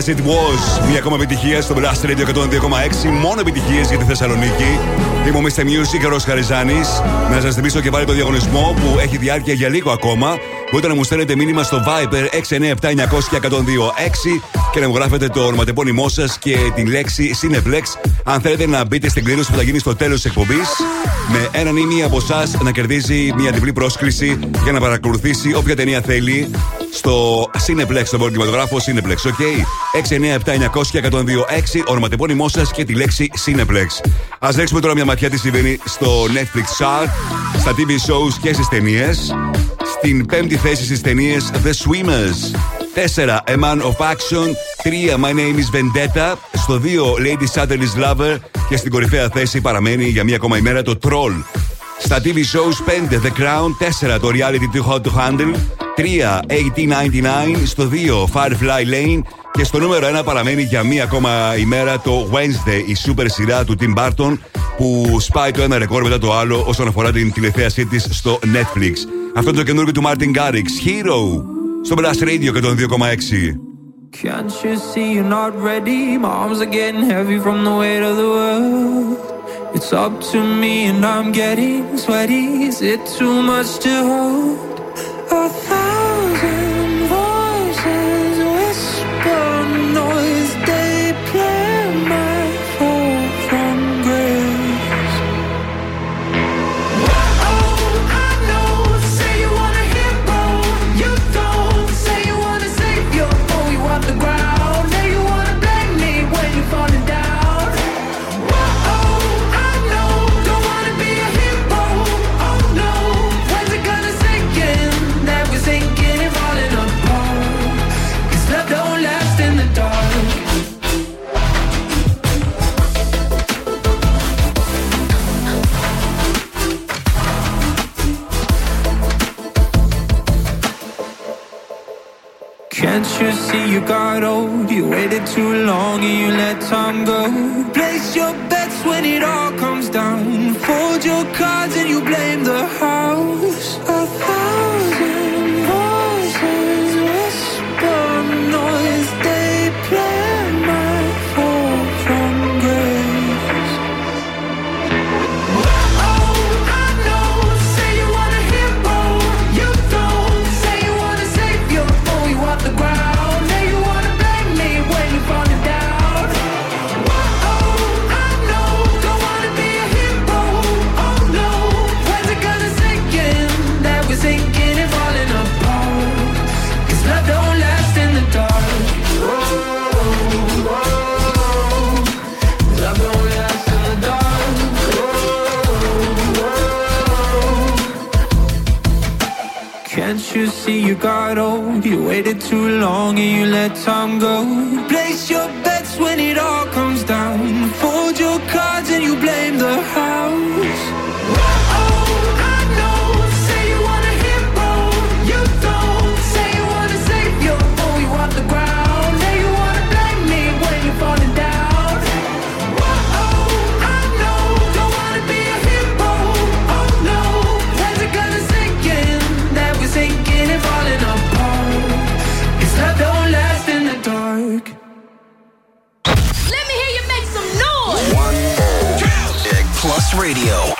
As it was. Μια ακόμα επιτυχία στο Blast Radio 102,6. Μόνο επιτυχίες για τη Θεσσαλονίκη. Είμαι ο Mr. Music, ο Ρος Χαριζάνης. Να σας θυμίσω και πάλι το διαγωνισμό που έχει διάρκεια για λίγο ακόμα. Μπορείτε να μου στέλνετε μήνυμα στο Viber 697 900 και να μου γράφετε το ονοματεπώνυμό σας και την λέξη Cineplex. Αν θέλετε να μπείτε στην κλήρωση που θα γίνει στο τέλος της εκπομπής, με έναν ή μία από εσάς να κερδίζει μια διπλή πρόσκληση για να παρακολουθήσει όποια ταινία θέλει στο Cineplex, στον κινηματογράφο Cineplex. OK; 697 900 1026, ονοματεπώνυμό σας και τη λέξη Cineplex. Ας ρίξουμε τώρα μια ματιά τι συμβαίνει στο Netflix Chart, στα TV shows και στις ταινίες. Στην πέμπτη θέση στις ταινίες The Swimmers. 4. A Man of Action. 3. My Name is Vendetta. Στο 2. Lady Chatterley's Lover. Και στην κορυφαία θέση παραμένει για μία ακόμα ημέρα το Troll. Στα TV shows 5 The Crown, 4 το Reality Too Hot to Handle, 3 1899 στο 2 Firefly Lane και στο νούμερο 1 παραμένει για μία ακόμα ημέρα το Wednesday, η σούπερ σειρά του Tim Burton που σπάει το ένα ρεκόρ μετά το άλλο όσον αφορά την τηλεθέασή της στο Netflix. Αυτό είναι το καινούργιο του Martin Garrix, Hero, στο Blast Radio και τον 2,6. Can't you see you're not ready? My arms are getting heavy from the weight of the world. It's up to me and I'm getting sweaty. Is it too much to hold? I thought. you see you got old? You waited too long and you let time go. Place your bets when it all comes down. Fold your cards and you blame the house. A thousand You waited too long and you let time go. Place your bets when it all comes down. Fold your cards and you blame the house. Radio.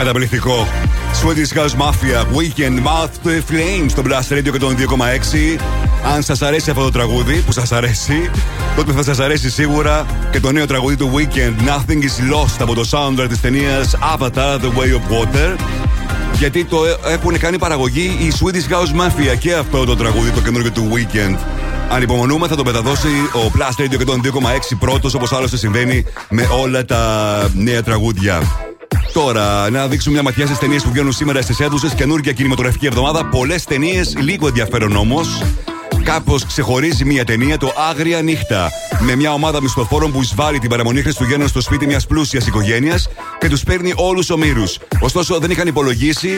Καταπληκτικό. Swedish House Mafia, Weekend Mouth to the Flame στο Blast Radio και τον 2,6. Αν σας αρέσει αυτό το τραγούδι, που σας αρέσει, τότε θα σας αρέσει σίγουρα και το νέο τραγούδι του Weekend, Nothing is Lost από το soundtrack της ταινίας Avatar The Way of Water. Γιατί το έχουν κάνει παραγωγή η Swedish House Mafia και αυτό το τραγούδι, το καινούργιο του Weekend. Ανυπομονούμε, θα το μεταδώσει ο Plus Radio και τον 2,6 πρώτος, όπως άλλωστε συμβαίνει με όλα τα νέα τραγούδια. Τώρα, να δείξουμε μια ματιά στις ταινίες που βγαίνουν σήμερα στις αίθουσες. Καινούργια κινηματογραφική εβδομάδα. Πολλές ταινίες, λίγο ενδιαφέρον όμως. Κάπως ξεχωρίζει μια ταινία, το Άγρια Νύχτα. Με μια ομάδα μισθοφόρων που εισβάλλει την παραμονή Χριστουγέννων στο σπίτι μιας πλούσιας οικογένειας και τους παίρνει όλους ομήρους. Ωστόσο, δεν είχαν υπολογίσει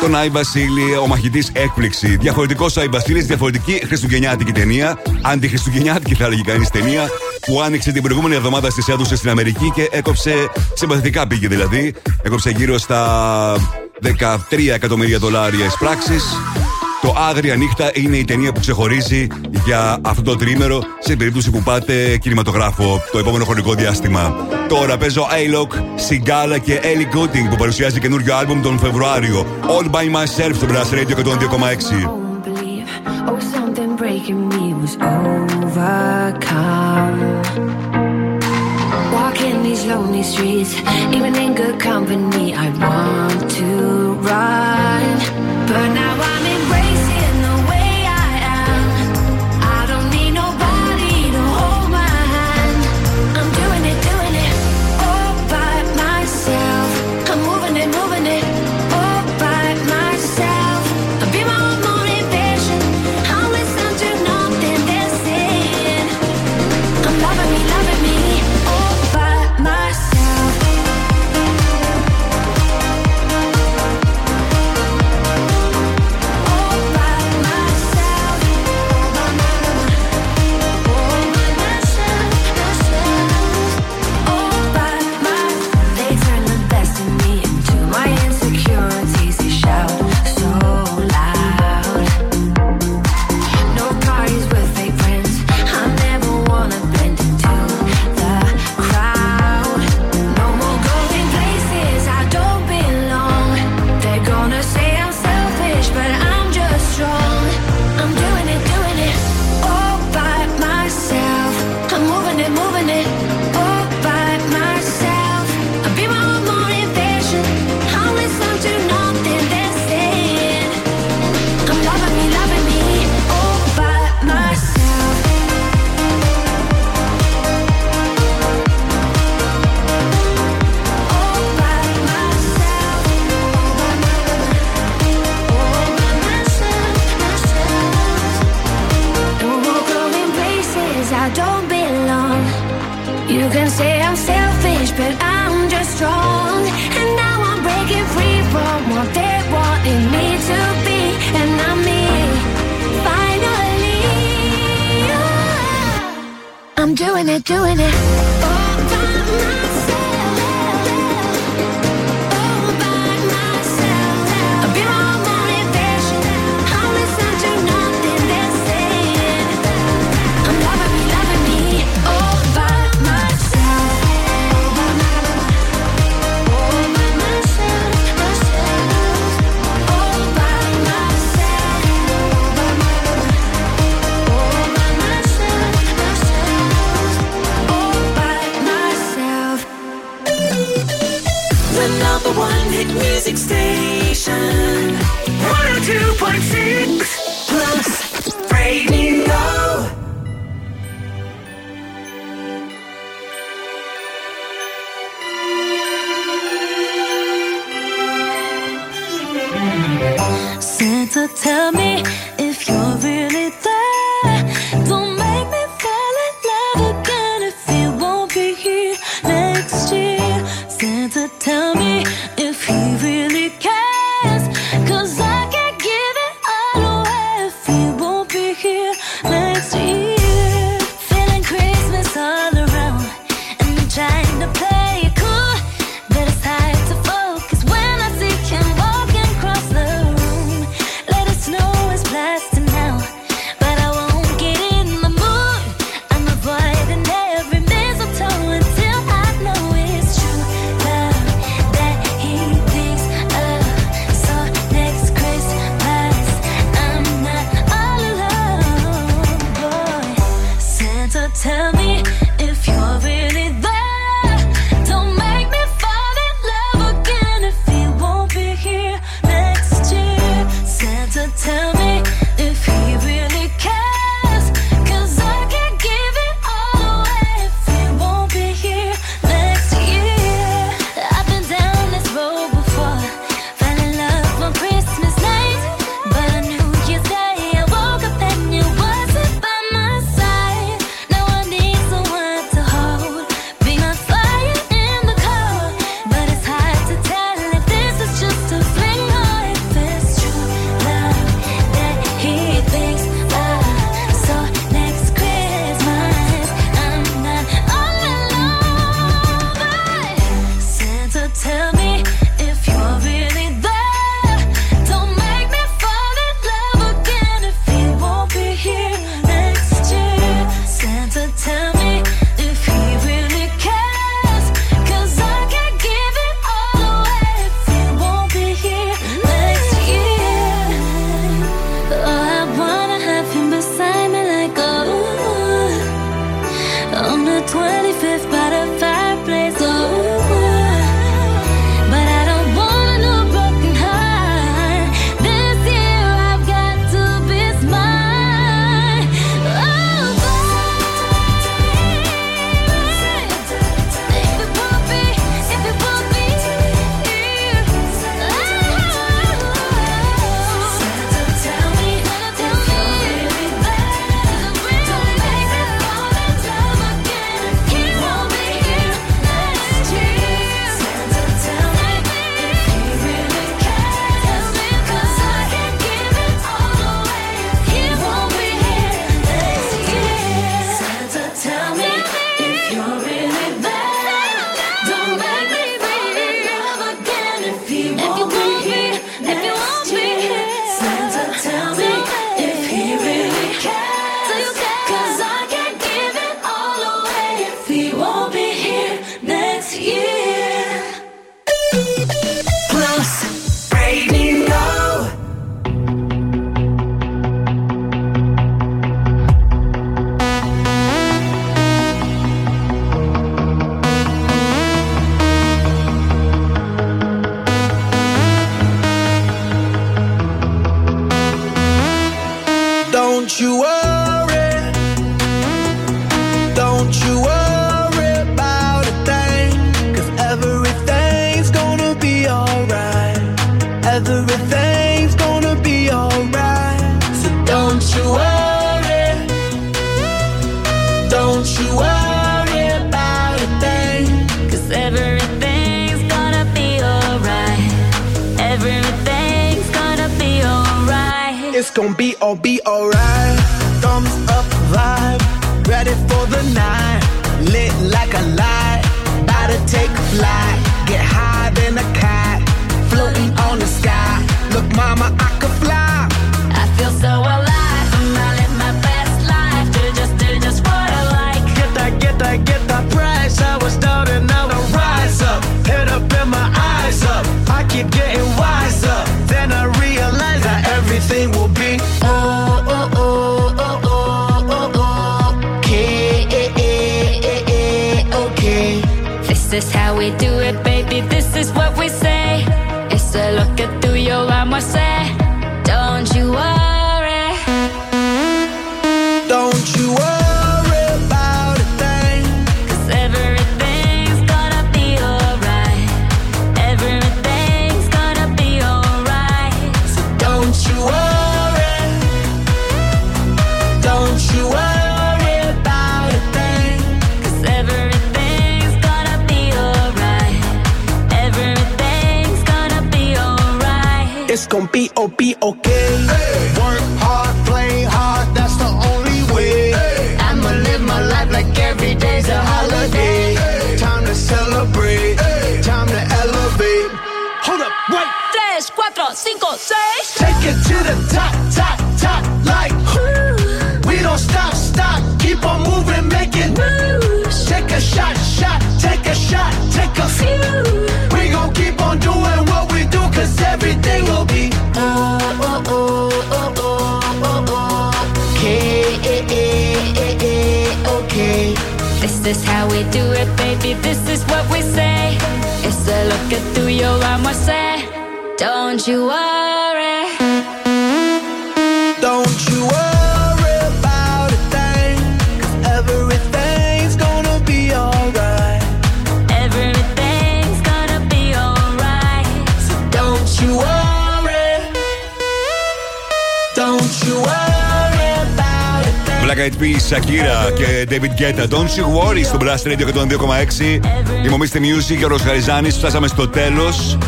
τον Άι Βασίλη, ο μαχητής έκπληξη. Διαφορετικός Άι Βασίλης, διαφορετική χριστουγεννιάτικη ταινία. Αντιχριστουγεννιάτικη θα έλεγε κανείς ταινία. Που άνοιξε την προηγούμενη εβδομάδα στις έδουσε στην Αμερική και έκοψε. Συμπαθητικά πήγε δηλαδή. Έκοψε γύρω στα 13 εκατομμύρια δολάρια εισπράξει. Το Άγρια Νύχτα είναι η ταινία που ξεχωρίζει για αυτό το τρίμερο σε περίπτωση που πάτε κινηματογράφο το επόμενο χρονικό διάστημα. Τώρα παίζω A-Lock, Sigala και Ellie Goulding που παρουσιάζει καινούριο άλμπουμ τον Φεβρουάριο. All by myself στο Brass Radio 102,6. Oh, something breaking me was overcome. Walking these lonely streets, even in good company, I want to run. But now I'm embracing strong, and now I'm breaking free from what they wanted me to be, and I'm me. Finally, oh. I'm doing it, doing it. music station. 102.6 Plus Radio. Santa, tell me we do it, This is how we do it, baby. This is what we say. It's a look through your arm, I say. Don't you worry. Eyed Peas, Shakira και David Guetta. Don't you worry στο Blast Radio 102,6. Είμαστε Music και ο Ροσχαριζάνη. Φτάσαμε στο τέλος.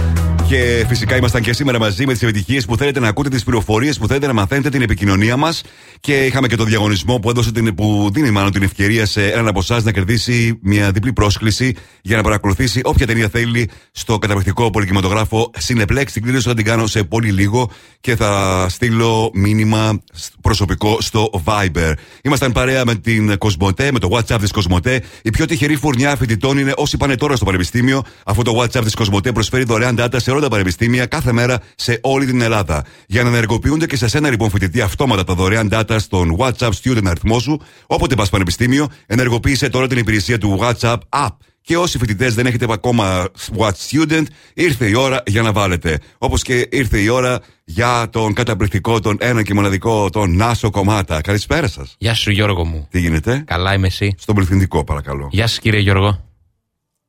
Και φυσικά ήμασταν και σήμερα μαζί με τις επιτυχίες που θέλετε να ακούτε, τις πληροφορίες που θέλετε να μαθαίνετε, την επικοινωνία μας. Και είχαμε και το διαγωνισμό που, έδωσε την, που δίνει μάλλον την ευκαιρία σε έναν από εσάς να κερδίσει μια διπλή πρόσκληση για να παρακολουθήσει όποια ταινία θέλει στο καταπληκτικό πολυκινηματογράφο Cineplex. Την κλήρωση θα την κάνω σε πολύ λίγο και θα στείλω μήνυμα προσωπικό στο Viber. Ήμασταν παρέα με την Κοσμοτέ, με το WhatsApp της Κοσμοτέ. Η πιο τυχερή φουρνιά φοιτητών είναι όσοι πάνε τώρα στο πανεπιστήμιο, αφού το WhatsApp της Κοσμοτέ προσφέρει δωρεάν data σε όλα τα πανεπιστήμια κάθε μέρα σε όλη την Ελλάδα. Για να ενεργοποιούνται και σε σένα λοιπόν φοιτητή αυτόματα τα δωρεάν data στον WhatsApp student αριθμό σου, όποτε πας πανεπιστήμιο, ενεργοποίησε τώρα την υπηρεσία του WhatsApp App. Και όσοι φοιτητές δεν έχετε ακόμα Watch Student, ήρθε η ώρα για να βάλετε. Όπως και ήρθε η ώρα για τον καταπληκτικό, τον ένα και μοναδικό, τον Νάσο Κομμάτα. Καλησπέρα σας. Γεια σου Γιώργο μου. Τι γίνεται; Καλά είμαι εσύ; Στον πληθυντικό, παρακαλώ. Γεια σας κύριε Γιώργο.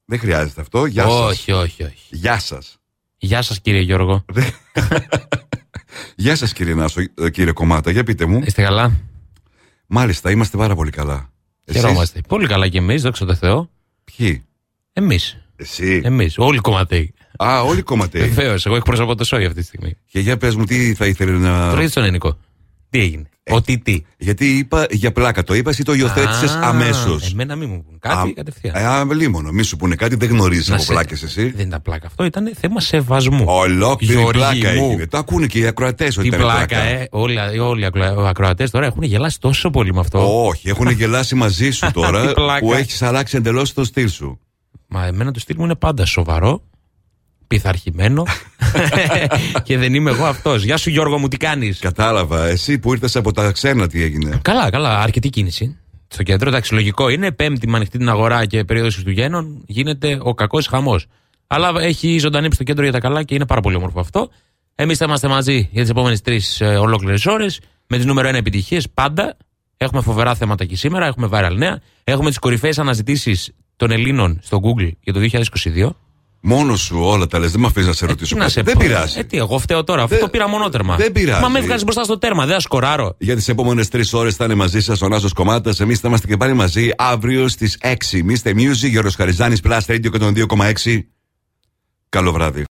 Δεν χρειάζεται αυτό. Γεια σας. όχι, όχι, όχι. Γεια σας. Γεια σας κύριε Γιώργο. Γεια σας, κύριε Νάσο, ε, κύριε Κομμάτα. Για πείτε μου. Είστε καλά; Μάλιστα, είμαστε πάρα πολύ καλά. Εσείς; Χαιρόμαστε. Πολύ καλά και εμείς, δόξα τω Θεώ. Ποιοι; Εμείς. Εσύ. Εμείς. Όλοι οι κομματέοι. Α, όλοι οι κομματέοι. Βεβαίως, εγώ εκπροσωπώ το σόι αυτή τη στιγμή. Και για πες μου, τι θα ήθελε να. Το στον ελληνικό. Τι έγινε; Ότι τι; Γιατί είπα για πλάκα το είπα ή το υιοθέτησες Α, αμέσως; Εμένα μην μου πούν κάτι κατευθείαν. Α, λίμωνο. Μη σου πούνε κάτι, δεν γνωρίζεις Να από σε- πλάκες εσύ. Δεν ήταν πλάκα αυτό, ήταν θέμα σεβασμού. Ολόκληρη Γιώργη πλάκα μου. έγινε. Το ακούνε και οι ακροατές ότι Τι ήταν πλάκα, ε. Όλοι, όλοι οι ακροατές τώρα έχουν γελάσει τόσο πολύ με αυτό. Όχι, έχουν γελάσει μαζί σου Τι τώρα πλάκα. που έχεις αλλάξει εντελώς το στυλ σου. Μα εμένα το στυλ μου είναι πάντα σοβαρό, πειθαρχημένο και δεν είμαι εγώ αυτός. Γεια σου Γιώργο μου, τι κάνεις; Κατάλαβα. Εσύ που ήρθες από τα ξένα, τι έγινε; Καλά, καλά, αρκετή κίνηση. Στο κέντρο, εντάξει, λογικό είναι. Πέμπτη με ανοιχτή την αγορά και περίοδος Χριστουγέννων γίνεται ο κακός χαμός. Αλλά έχει ζωντανέψει το κέντρο για τα καλά και είναι πάρα πολύ όμορφο αυτό. Εμείς θα είμαστε μαζί για τις επόμενες τρεις ολόκληρες ώρες με τις νούμερο 1 επιτυχίες πάντα. Έχουμε φοβερά θέματα και σήμερα, έχουμε viral νέα. Έχουμε τις κορυφαίες αναζητήσεις των Ελλήνων στο Google για το 2022. Μόνο σου όλα τα λες, δεν με αφήνεις να σε ρωτήσω. Τι να κάτι. σε δεν πω. πειράζει. Ε, τι, εγώ φταίω τώρα, αυτό το πήρα μονότερμα. δεν πειράζει. Μα με βγάζεις μπροστά στο τέρμα, δεν ασκοράρω. Για τις επόμενες τρεις ώρες θα είναι μαζί σας ο Νάσος Κομμάτας. Εμείς θα είμαστε και πάλι μαζί αύριο στις 6. Μίστε Music, Γιώργος Χαριζάνης, Plus Radio 102,6. Καλό βράδυ.